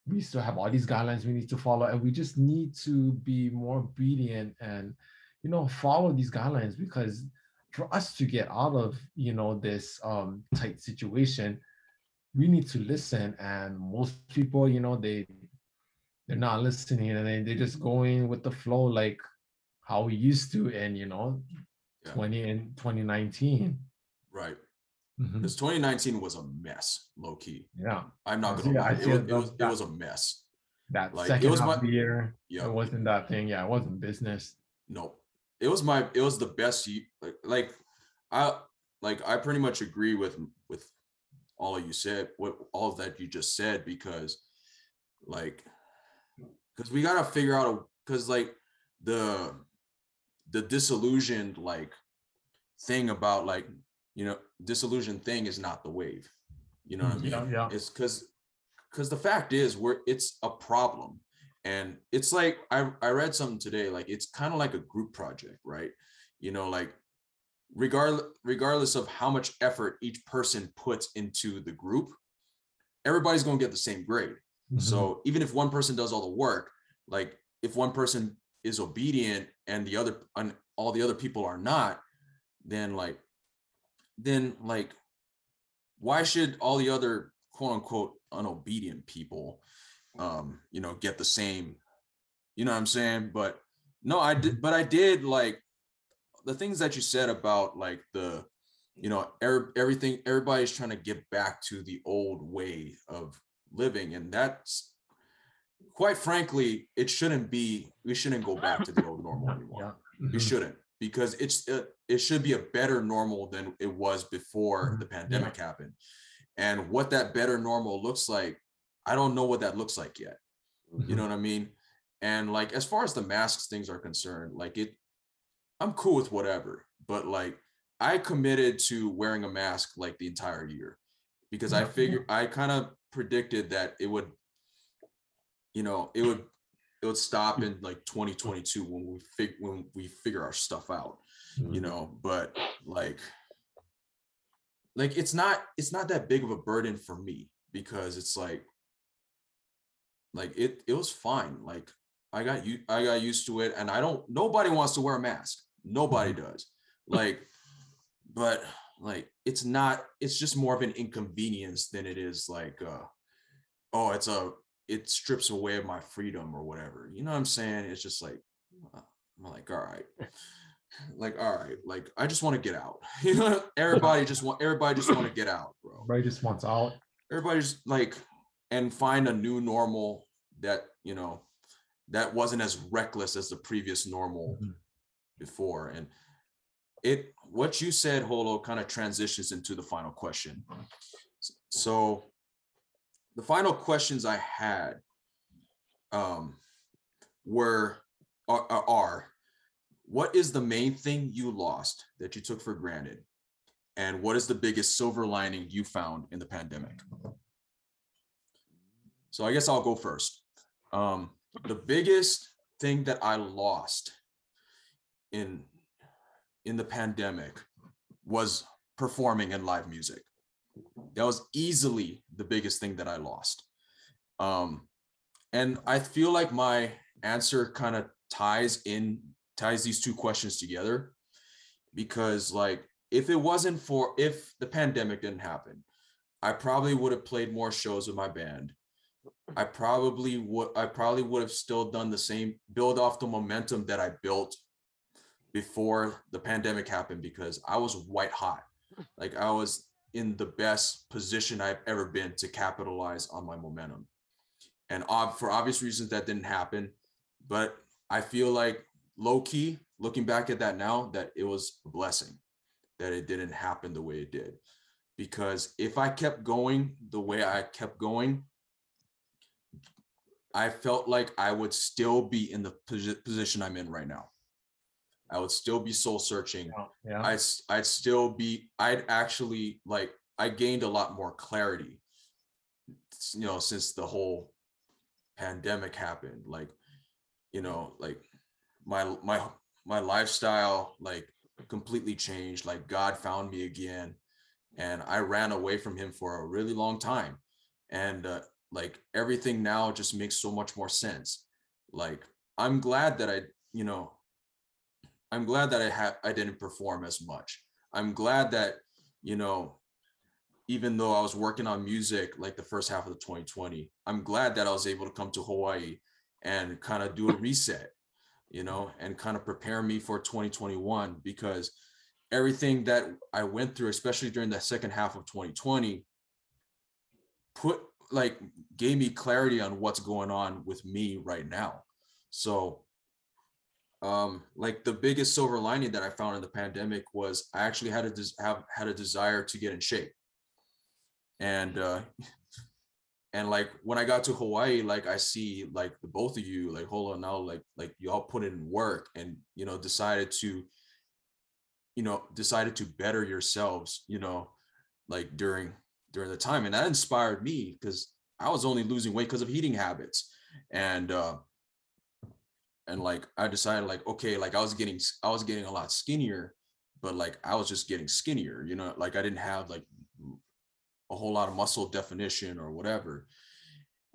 we still have all these guidelines we need to follow, and we just need to be more obedient and you know follow these guidelines because for us to get out of you know this um tight situation, we need to listen. And most people, you know, they they're not listening and they, they're just going with the flow like how we used to in you know Yeah. 20 and 2019 right Mhm. because 2019 was a mess low key Yeah, i'm not gonna I lie it was, it was, does it was a mess that Like, it was half my- of the year, yeah it wasn't that thing. Yeah, it wasn't business. Nope. It was my it was the best ye- like like I like I pretty much agree with with all you said what all of that you just said because like because we gotta figure out a because like the the disillusioned like thing about like you know disillusioned thing is not the wave. You know what i mean Yeah, yeah. it's because because the fact is we're it's a problem. And it's like i i read something today like it's kind of like a group project right? You know like regardless regardless of how much effort each person puts into the group everybody's going to get the same grade. Mhm. so even if one person does all the work, like if one person is obedient and the other and all the other people are not, then like then like why should all the other quote unquote unobedient people um you know get the same you know what I'm saying? But no, I did but I did like the things that you said about like the you know er- everything everybody's trying to get back to the old way of living and that's quite frankly it shouldn't be we shouldn't go back to the old normal anymore yeah. we Mhm. shouldn't because it's it, it should be a better normal than it was before Mhm. the pandemic happened. And what that better normal looks like i don't know what that looks like yet. You mm-hmm. know what i mean? And like as far as the masks things are concerned like it i'm cool with whatever but like i committed to wearing a mask like the entire year because i mm-hmm. Yeah. figured i kind of predicted that it would you know it would it would stop hmm. in like 2022 when we fig when we figure our stuff out you hmm. know but like like it's not it's not that big of a burden for me because it's like like it it was fine like i got you i got used to it and i don't nobody wants to wear a mask. Nobody hmm. does. Like but like it's not it's just more of an inconvenience than it is like uh oh it's a it strips away of my freedom or whatever you know what i'm saying? It's just like uh, i'm like all right. Like all right like i just want to get out. You know everybody just want everybody just want to get out bro. Everybody just wants out. everybody's like and find a new normal that you know that wasn't as reckless as the previous normal Mhm. before and it what you said holo kind of transitions into the final question. So the final questions i had um were are, are- what is the main thing you lost that you took for granted and what is the biggest silver lining you found in the pandemic so I guess I'll go first. Um, the biggest thing that I lost in in the pandemic was performing in live music. That was easily the biggest thing that I lost. Um, and I feel like my answer kind of ties in ties these two questions together because like if it wasn't for if the pandemic didn't happen, I probably would have played more shows with my band. I probably would I probably would have still done the same build off the momentum that I built before the pandemic happened because I was white hot. Like I was in the best position I've ever been to capitalize on my momentum. And ob- for obvious reasons that didn't happen, but I feel like low key looking back at that now that it was a blessing that it didn't happen the way it did. Because if I kept going the way I kept going, I felt like I would still be in the position I'm in right now. I would still be soul searching. Yeah. I'd, s- I'd still be, I'd actually like, I gained a lot more clarity, you know, since the whole pandemic happened. Like, you know, like my, my, my lifestyle, like completely changed. Like God found me again and I ran away from him for a really long time. And, uh, like everything now just makes so much more sense. Like I'm glad that I, you know, I'm glad that I had I didn't perform as much. I'm glad that, you know, even though I was working on music like the first half of the 2020, I'm glad that I was able to come to Hawaii and kind of do a reset, you know, and kind of prepare me for 2021 because everything that I went through, especially during the second half of 2020, put like gave me clarity on what's going on with me right now. So um like the biggest silver lining that I found in the pandemic was I actually had a des- have had a desire to get in shape. And uh and like when I got to Hawaii, like I see like the both of you, like hold on now, like like y'all put in work and you know decided to you know decided to better yourselves, you know, like during during the time. And that inspired me because I was only losing weight because of eating habits. And uh and like I decided like okay, like I was getting i was getting a lot skinnier, but like I was just getting skinnier, you know, like I didn't have like a whole lot of muscle definition or whatever.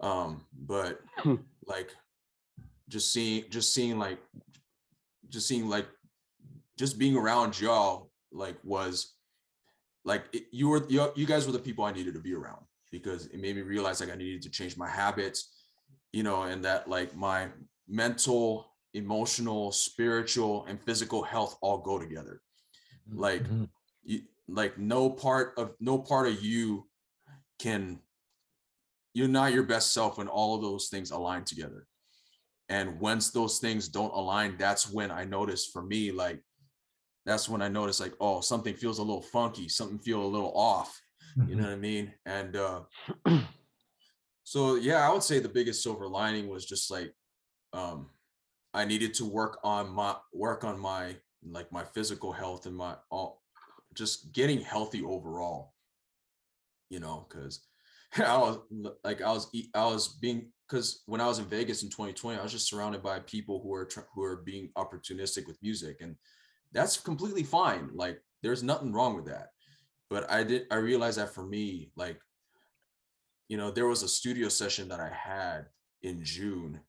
Um, but Hmm. like just seeing just seeing like just seeing like just being around y'all like was like it, you were you, you guys were the people I needed to be around because it made me realize like I needed to change my habits, you know, and that like my mental, emotional, spiritual, and physical health all go together. Like Mhm. you like no part of no part of you can you're not your best self when all of those things align together and once those things don't align that's when i notice for me like that's when i notice like oh something feels a little funky something feel a little off you know what i mean and uh so yeah i would say the biggest silver lining was just like um i needed to work on my work on my like my physical health and my all just getting healthy overall you know because i was like i was i was being because when i was in vegas in 2020 i was just surrounded by people who are who are being opportunistic with music and that's completely fine like there's nothing wrong with that. But i did i realized that for me like you know there was a studio session that i had in june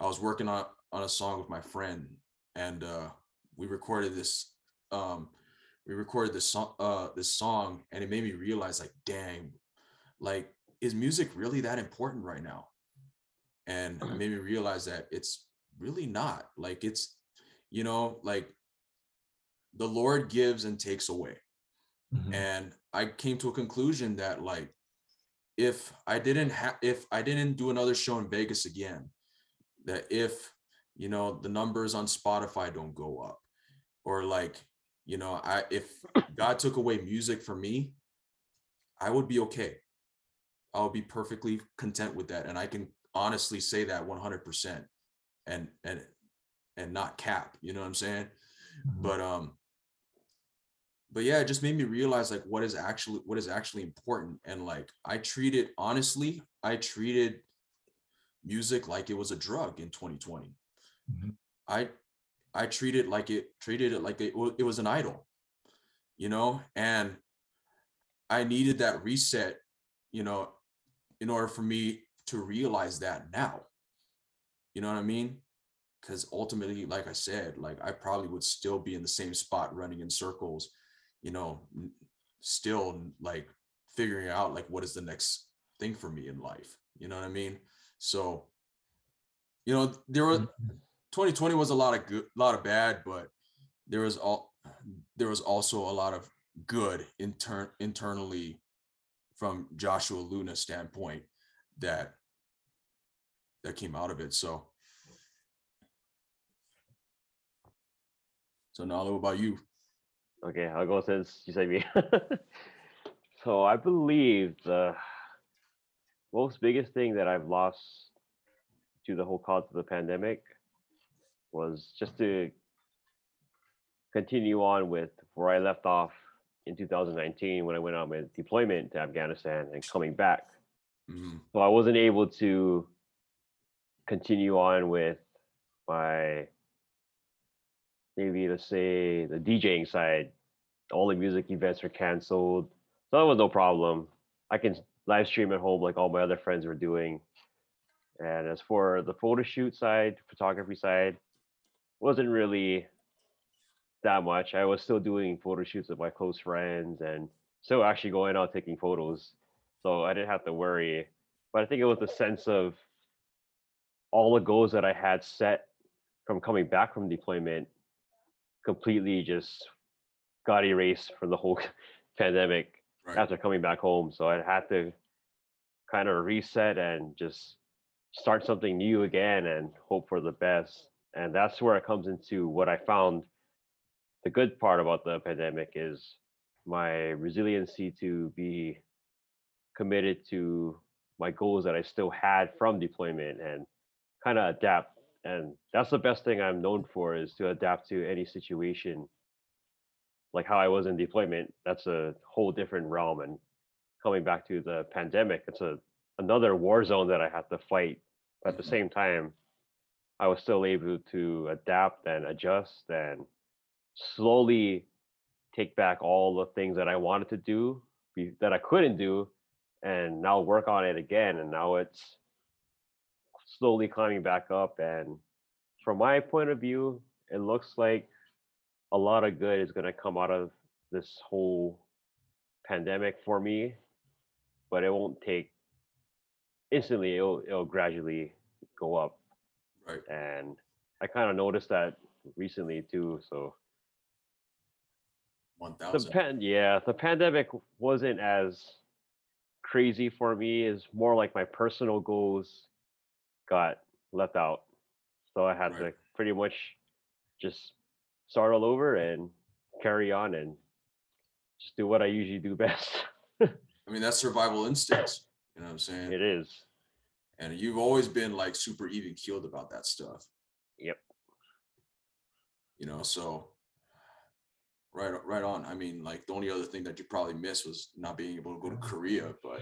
i was working on on a song with my friend and uh we recorded this um we recorded this song uh this song and it made me realize like dang like is music really that important right now? And it made me realize that it's really not like it's you know like the lord gives and takes away. Mhm. and i came to a conclusion that like if i didn't have if i didn't do another show in vegas again that if you know the numbers on spotify don't go up or like you know i if god took away music from me i would be okay i would be perfectly content with that and i can honestly say that 100% and and and not cap you know what i'm saying Mhm. but um but yeah it just made me realize like what is actually what is actually important and like i treated honestly i treated music like it was a drug in 2020 Mhm. i i treated like it treated it like it, it was an idol you know? And i needed that reset you know in order for me to realize that now. You know what i mean? Because ultimately like i said like i probably would still be in the same spot running in circles you know still like figuring out like what is the next thing for me in life you know what i mean so you know there was 2020 mm-hmm. was a lot of good a lot of bad but there was all there was also a lot of good intern internally from joshua luna standpoint that that came out of it. So so Nalu, what about you? Okay, I'll go since you said me. so I believe the most biggest thing that I've lost to the whole cause of the pandemic was just to continue on with where I left off in 2019 when I went on my deployment to Afghanistan and coming back. Mhm. So I wasn't able to continue on with my maybe let's say the DJing side. All the music events were canceled. So that was no problem. I can live stream at home like all my other friends were doing. And as for the photo shoot side, photography side, wasn't really that much. I was still doing photo shoots with my close friends and still actually going out taking photos. So I didn't have to worry. But I think it was the sense of all the goals that I had set from coming back from deployment completely just got erased from the whole pandemic Right. after coming back home. So I had to kind of reset and just start something new again and hope for the best. And that's where it comes into what I found the good part about the pandemic is my resiliency to be committed to my goals that I still had from deployment and kind of adapt. And that's the best thing I'm known for is to adapt to any situation. Like how I was in deployment, that's a whole different realm. And coming back to the pandemic, it's a another war zone that I had to fight. But at the Mhm. same time, I was still able to adapt and adjust and slowly take back all the things that I wanted to do be- that I couldn't do and now work on it again and now it's slowly climbing back up and from my point of view it looks like a lot of good is going to come out of this whole pandemic for me but it won't take instantly it'll, it'll gradually go up Right. and i kind of noticed that recently too so One the thousand. pan yeah the pandemic wasn't as crazy for me is more like my personal goals got left out so i had Right. to pretty much just start all over and carry on and just do what i usually do best I mean, that's survival instincts. You know what I'm saying? it is And you've always been like super even keeled about that stuff. Yep. You know, so right, right on. I mean, like the only other thing that you probably missed was not being able to go to Korea, but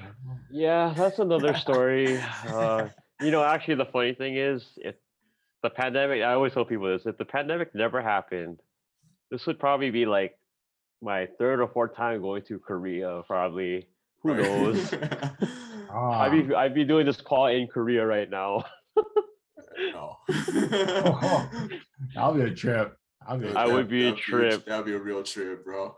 Yeah, that's another story. uh, you know, actually, the funny thing is, if the pandemic, I always tell people this: if the pandemic never happened, this would probably be like my third or fourth time going to Korea. Probably, who right. knows? Ah, I'd be I'd be doing this call in Korea right now. no. that'll be a trip. That'll be a I trip. would be a trip. that'd be a real trip, bro.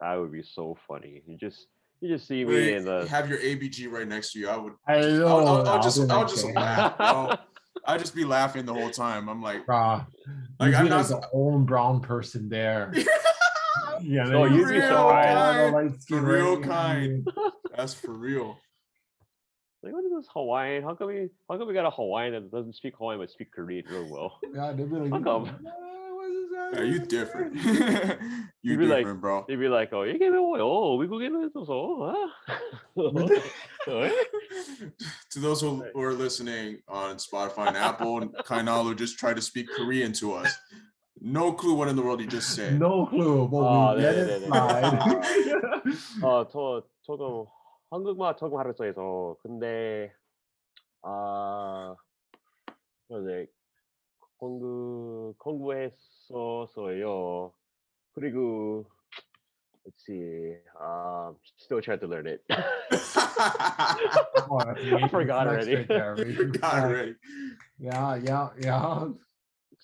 That would be so funny. You just you just see me in the. have your ABG right next to you. I would. I just- know. I'll, I'll, I'll I'll just, be I'll just laugh, bro. I'd just be laughing the whole time. I'm like, Bruh, Like, you I'm be not the own brown person there. Yeah, No, then you'd be surprised. all the For real kind. that's for real. Like, what is this Hawaiian? How come we how come we got a Hawaiian that doesn't speak Hawaiian but speak Korean real well? Yeah, they'd be like, How come? "Uh, what is that Yeah, you different. you You'd be like- different, bro. They'd be like, "Oh, you gave me away. Oh, we go get this. Oh, huh? to those who, who are listening on Spotify and Apple, and Kainalu just tried to speak Korean to us. No clue what in the world he just said. No clue, but Oh, we 네, let 네, it 네, 네. slide. 어, 저 저도 한국말 적응하려고 해서 근데 아 네, 공부 공부했었어요. 그리고 let's see, um, still trying to learn it. Oh, that's I major forgot flex already. right there, major God, flex. already. Yeah, yeah, yeah.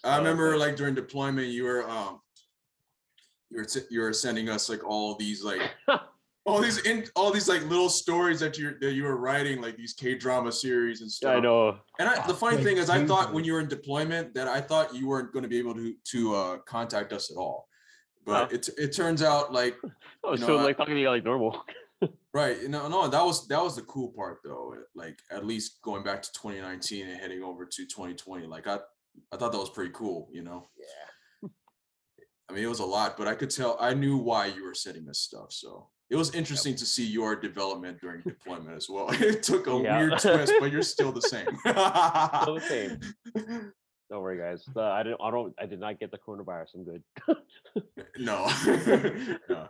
I remember like during deployment, you were um, you were s- you were sending us like all these like all these in all these like little stories that you that you were writing like these K drama series and stuff. I know. And I, the funny Like thing is, I thought when you were in deployment that I thought you weren't going to be able to to uh, contact us at all. But Oh. it it turns out like I was You know, I- like talking to you like normal. right, you know, no, that was that was the cool part though. Like at least going back to 2019 and heading over to 2020, like I I thought that was pretty cool. You know. Yeah. I mean, it was a lot, but I could tell I knew why you were sending this stuff. So it was interesting to see your development during deployment as well. It took a Yeah. weird twist, but you're still the same. Still the same. Don't worry, guys. The, I didn't. I don't. I did not get the coronavirus. I'm good. No. no.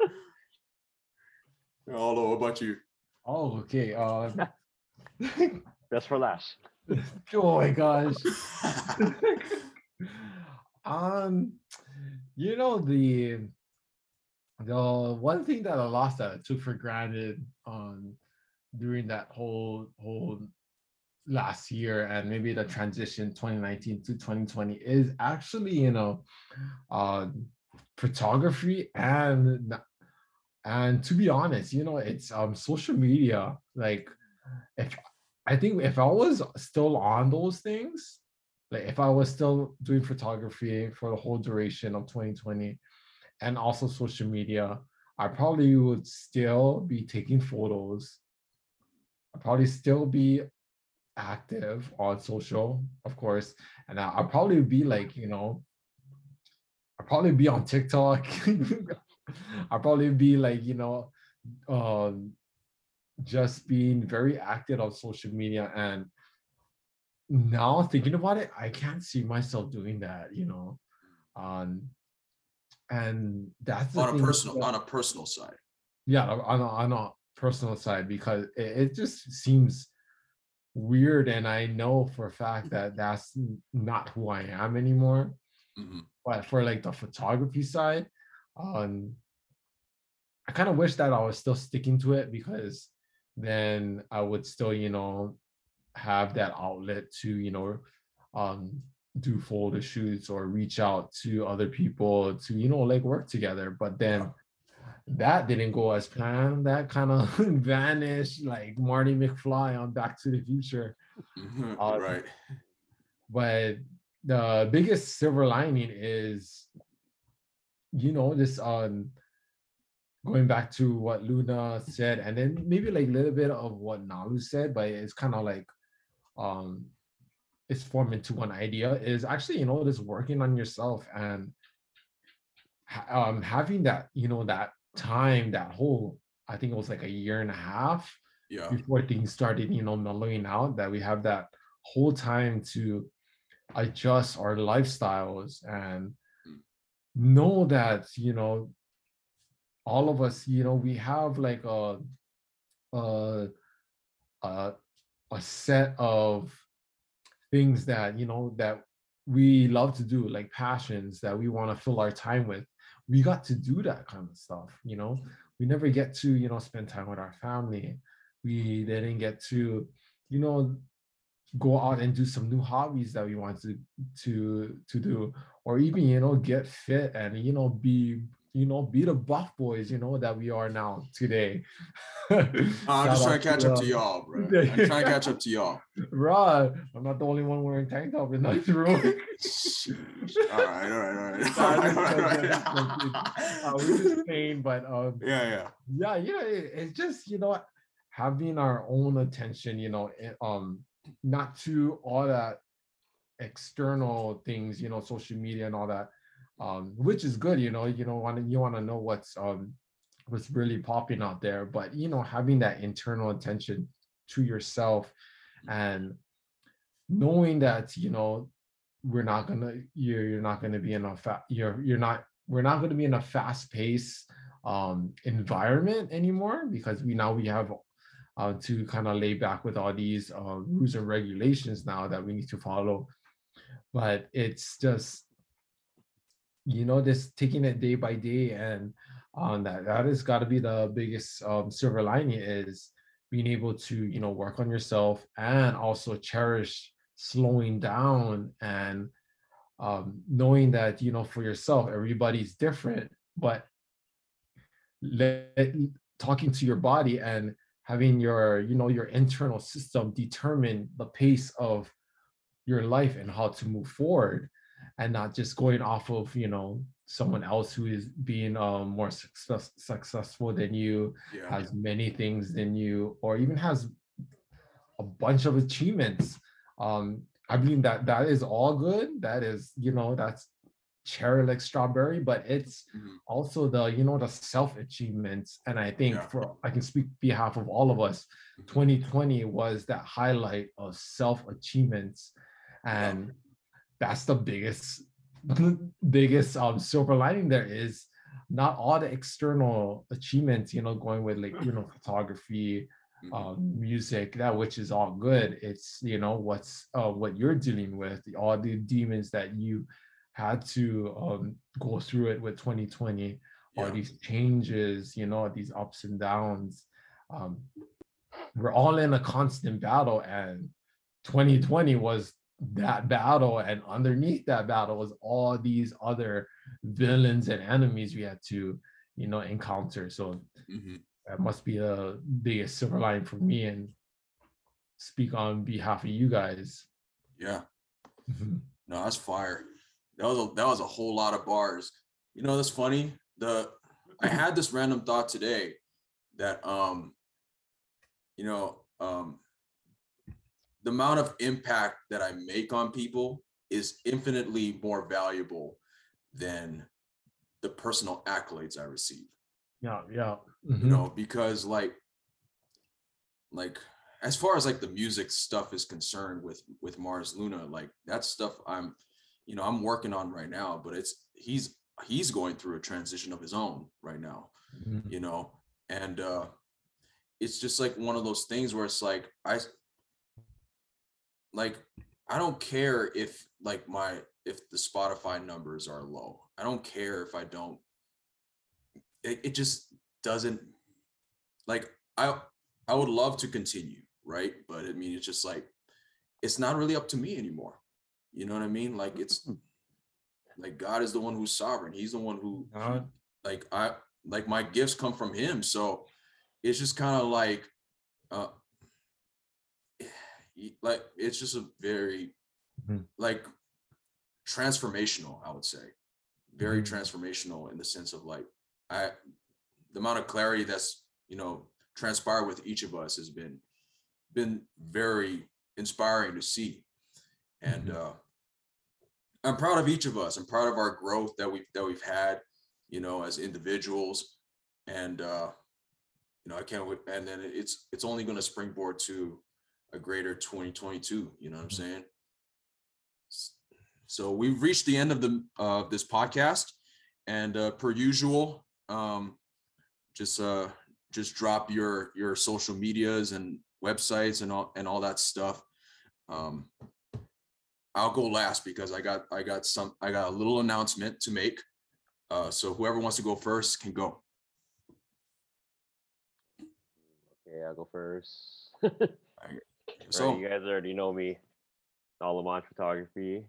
Although, what about you? Oh, okay. Uh, That's for last. Oh my gosh. um, you know the the one thing that I lost that I took for granted on during that whole whole last year and maybe the transition 2019 to 2020 is actually you know uh photography and and to be honest you know it's um social media like if I think if I was still on those things, like if I was still doing photography for the whole duration of 2020 and also social media, I probably would still be taking photos. I'd probably still be active on social, of course, and I- I'll probably be like, you know, I'll probably be on TikTok. I'll probably be like, you know, um, just being very active on social media. And now thinking about it, I can't see myself doing that, you know. Um, and that's on a personal that- on a personal side. yeah on a, on a personal side because it, it just seems weird and i know for a fact that that's not who i am anymore Mhm. but for like the photography side um i kind of wish that i was still sticking to it because then i would still you know have that outlet to you know um do photo shoots or reach out to other people to you know like work together but then that didn't go as planned that kind of vanished like marty mcfly on back to the future Mhm. Uh, right. but the biggest silver lining is you know this um going back to what luna said and then maybe like a little bit of what nalu said but it's kind of like um it's formed into one idea is actually you know just working on yourself and um having that you know that time that whole i think it was like a year and a half Yeah. before things started, you know, mellowing out, that we have that whole time to adjust our lifestyles and Mm. know that, you know, all of us, you know, we have like a a a, a set of things that, you know, that we love to do, like passions that we want to fill our time with. We got to do that kind of stuff, you know. We never get to, you know, spend time with our family we didn't get to you know go out and do some new hobbies that we want to to to do or even you know get fit and you know be you know be the buff boys you know that we are now today I'm just trying to catch up to y'all, bro. I'm trying to catch up to y'all. right i'm not the only one wearing tank top in this room all right, all right, all right. All right, all right, all it's- right. uh, we're just playing but um yeah, yeah. yeah yeah it- it's just you know having our own attention you know eh, um not to all that external things you know social media and all that um which is good you know you know want to you want to know what's um what's really popping out there but you know having that internal attention to yourself and knowing that you know we're not gonna you're you're not gonna be in a fa- you're you're not we're not gonna be in a fast pace um environment anymore because we now we have uh, to kind of lay back with all these uh, rules and regulations now that we need to follow. But it's just you know just taking it day by day and um, that that has got to be the biggest um, silver lining is being able to you know work on yourself and also cherish slowing down and um, knowing that you know for yourself everybody's different but let, talking to your body and having your you know your internal system determine the pace of your life and how to move forward and not just going off of you know someone else who is being um, more success, successful than you Yeah. has many things than you or even has a bunch of achievements um i mean that that is all good that is you know that's cherry like strawberry but it's Mhm. also the you know the self achievements and i think Yeah. for i can speak behalf of all of us Mhm. 2020 was that highlight of self achievements and that's the biggest biggest um silver lining there is not all the external achievements you know going with like you know photography um music that which is all good. It's you know what's uh what you're dealing with all the demons that you had to um go through it with 2020 all these changes you know these ups and downs. Um we're all in a constant battle and 2020 was that battle and underneath that battle was all these other villains and enemies we had to you know encounter so Mhm. that must be the biggest silver lining for me and speak on behalf of you guys Yeah. Mhm. No, that's fire. That was a that was a whole lot of bars. You know, that's funny. The I had this random thought today that um, you know, um the amount of impact that I make on people is infinitely more valuable than the personal accolades I receive Yeah, yeah. you Mhm. know because like like as far as like the music stuff is concerned with with mars luna like that stuff i'm you know i'm working on right now but it's he's he's going through a transition of his own right now Mhm. you know and uh it's just like one of those things where it's like i like i don't care if like my if the spotify numbers are low. I don't care if i don't it, it just doesn't like i i would love to continue right? But i mean it's just like it's not really up to me anymore. You know what i mean? Like it's like god is the one who's sovereign. He's the one who God. like i like my gifts come from him. So it's just kind of like uh like it's just a very Mhm. like transformational i would say very Mhm. transformational in the sense of like i the amount of clarity that's you know transpired with each of us has been been very inspiring to see and Mhm. uh i'm proud of each of us i'm proud of our growth that we've that we've had you know as individuals and uh you know i can't wait and then it's it's only going to springboard to a greater 2022 you know what i'm saying? So we've reached the end of the uh this podcast and uh per usual um just uh just drop your your social medias and websites and all and all that stuff. Um i'll go last because i got i got some i got a little announcement to make. Uh so whoever wants to go first can go. Okay, I'll go first. So right, you guys already know me. Solomon Photography.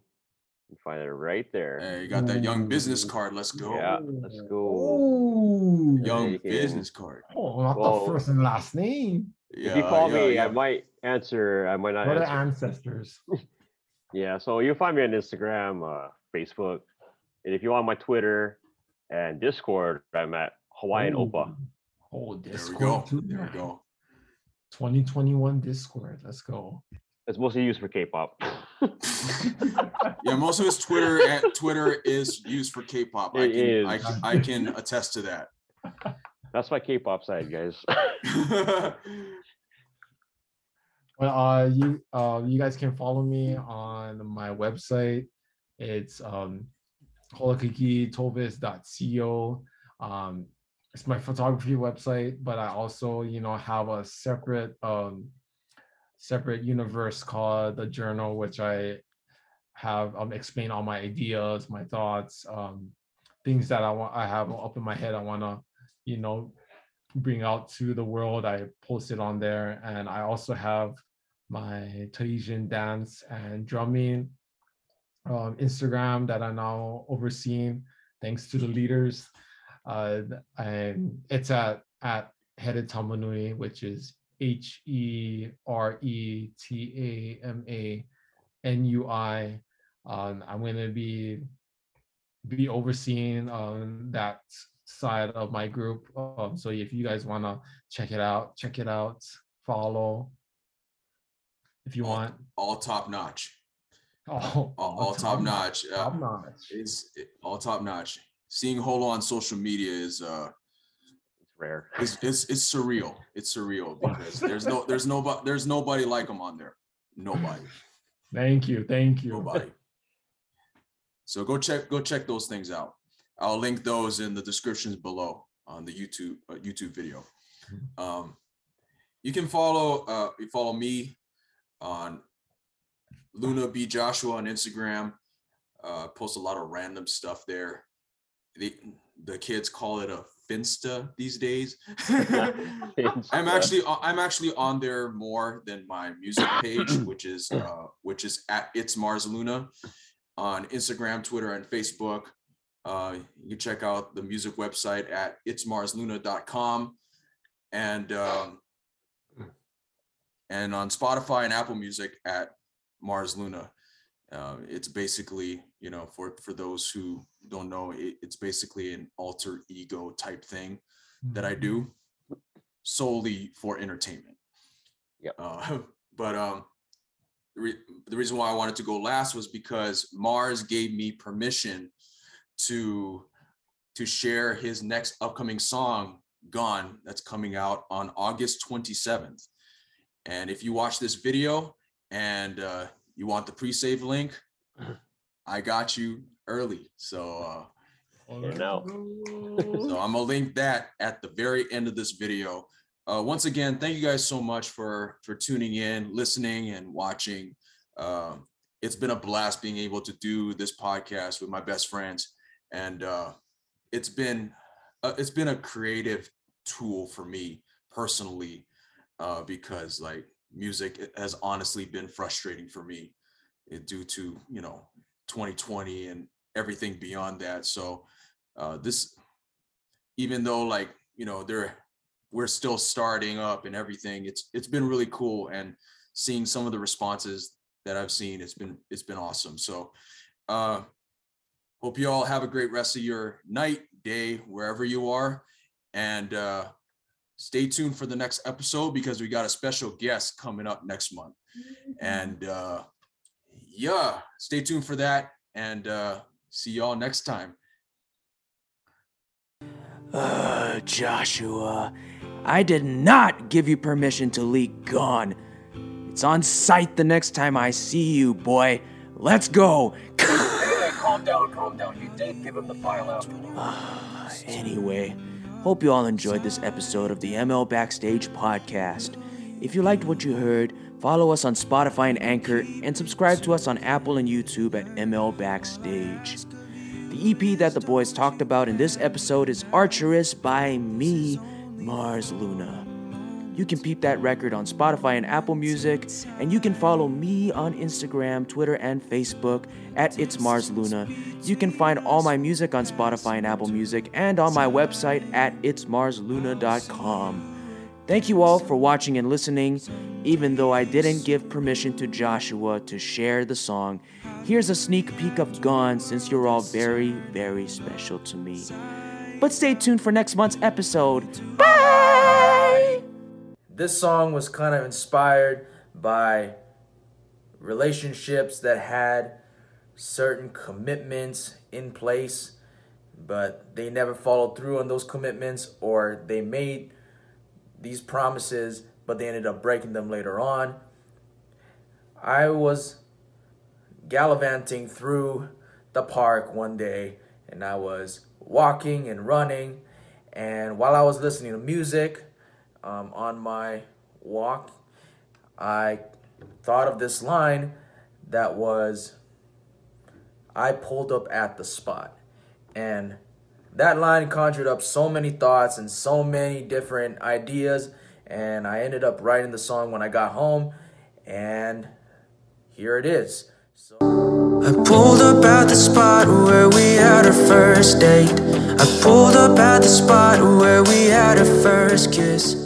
You can find it right there. hey, you got that young business card let's go Yeah, let's go. Ooh. young you business card Oh, not Well- the first and last name. Yeah, if you call yeah, me, yeah. I might answer. I might not What are answer. ancestors? Yeah, so you'll find me on Instagram, uh, Facebook, and if you want my Twitter and Discord, I'm at Hawaiian Opa. Oh, Discord. there we go there we go 2021 Discord. Let's go. It's mostly used for K-pop. yeah most of his twitter and twitter is used for k-pop i can I is. can i can attest to that That's my K-pop side, guys. Well, uh, you uh, you guys can follow me on my website. It's um, holokikitovis.co. Um, it's my photography website, but I also, you know, have a separate um, separate universe called the journal, which I have um, explain all my ideas, my thoughts, um, things that I want I have up in my head. I want to, you know, bring out to the world. I post it on there, and I also have my Tahitian dance and drumming um, Instagram that I'm now overseeing, thanks to the leaders. Uh, and it's at at Heretamanui, which is H E R E T A M A N U I. Um, I'm going to be be overseeing um, that side of my group. Um, so if you guys want to check it out, check it out, follow if you All- want. all top notch Oh, all, all top notch uh, Top notch. it's it- all top notch seeing holo on social media is uh It's rare. it's, it's it's surreal. It's surreal because there's no there's nobody there's nobody like him on there. Nobody. Thank you. Thank you. nobody. So go check go check those things out. I'll link those in the descriptions below on the youtube uh, youtube video. Um you can follow uh you follow me on luna b joshua on instagram. Uh post a lot of random stuff there the the kids call it a finsta these days I'm actually o- I'm actually on there more than my music page, which is uh, which is at it's Mars Luna on Instagram, Twitter, and Facebook. Uh, you can check out the music website at itsmarsluna.com and um, and on Spotify and Apple Music at Mars Luna. Uh, it's basically, you know, for for those who don't know, it, it's basically an alter ego type thing that I do solely for entertainment. Yeah. Uh, but um, the, re- the reason why I wanted to go last was because Mars gave me permission to to share his next upcoming song, "Gone," that's coming out on August 27th. And if you watch this video and uh, you want the pre-save link, I got you early. So uh, And now, so I'm gonna link that at the very end of this video. Uh, once again, thank you guys so much for for tuning in, listening, and watching. Um, it's been a blast being able to do this podcast with my best friends, and uh, it's been uh, it's been a creative tool for me personally uh, because like music has honestly been frustrating for me eh, due to you know 2020 and everything beyond that. So uh, this even though like you know they're we're still starting up and everything it's it's been really cool. And seeing some of the responses that i've seen it's been it's been awesome. So uh hope you all have a great rest of your night day wherever you are. And uh stay tuned for the next episode because we got a special guest coming up next month and uh yeah stay tuned for that and uh see y'all next time Uh, Joshua, I did not give you permission to leak Gone. It's on site the next time I see you, boy. Let's go. Calm down, calm down. You did give him the file out. Anyway, hope you all enjoyed this episode of the ML Backstage podcast. If you liked what you heard, follow us on Spotify and Anchor, and subscribe to us on Apple and YouTube at ML Backstage. The EP that the boys talked about in this episode is Arcturus by me, Mars Luna. You can peep that record on Spotify and Apple Music, and you can follow me on Instagram, Twitter, and Facebook at It's Mars Luna. You can find all my music on Spotify and Apple Music and on my website at itsmarsluna.com. Thank you all for watching and listening. Even though I didn't give permission to Joshua to share the song, here's a sneak peek of Gone since you're all very, very special to me. But stay tuned for next month's episode. Bye! This song was kind of inspired by relationships that had certain commitments in place, but they never followed through on those commitments, or they made these promises, but they ended up breaking them later on. I was gallivanting through the park one day and I was walking and running. And while I was listening to music um, on my walk, I thought of this line that was I pulled up at the spot. And that line conjured up so many thoughts and so many different ideas. And I ended up writing the song when I got home. And here it is. So- I pulled up at the spot where we had our first date. I pulled up at the spot where we had our first kiss.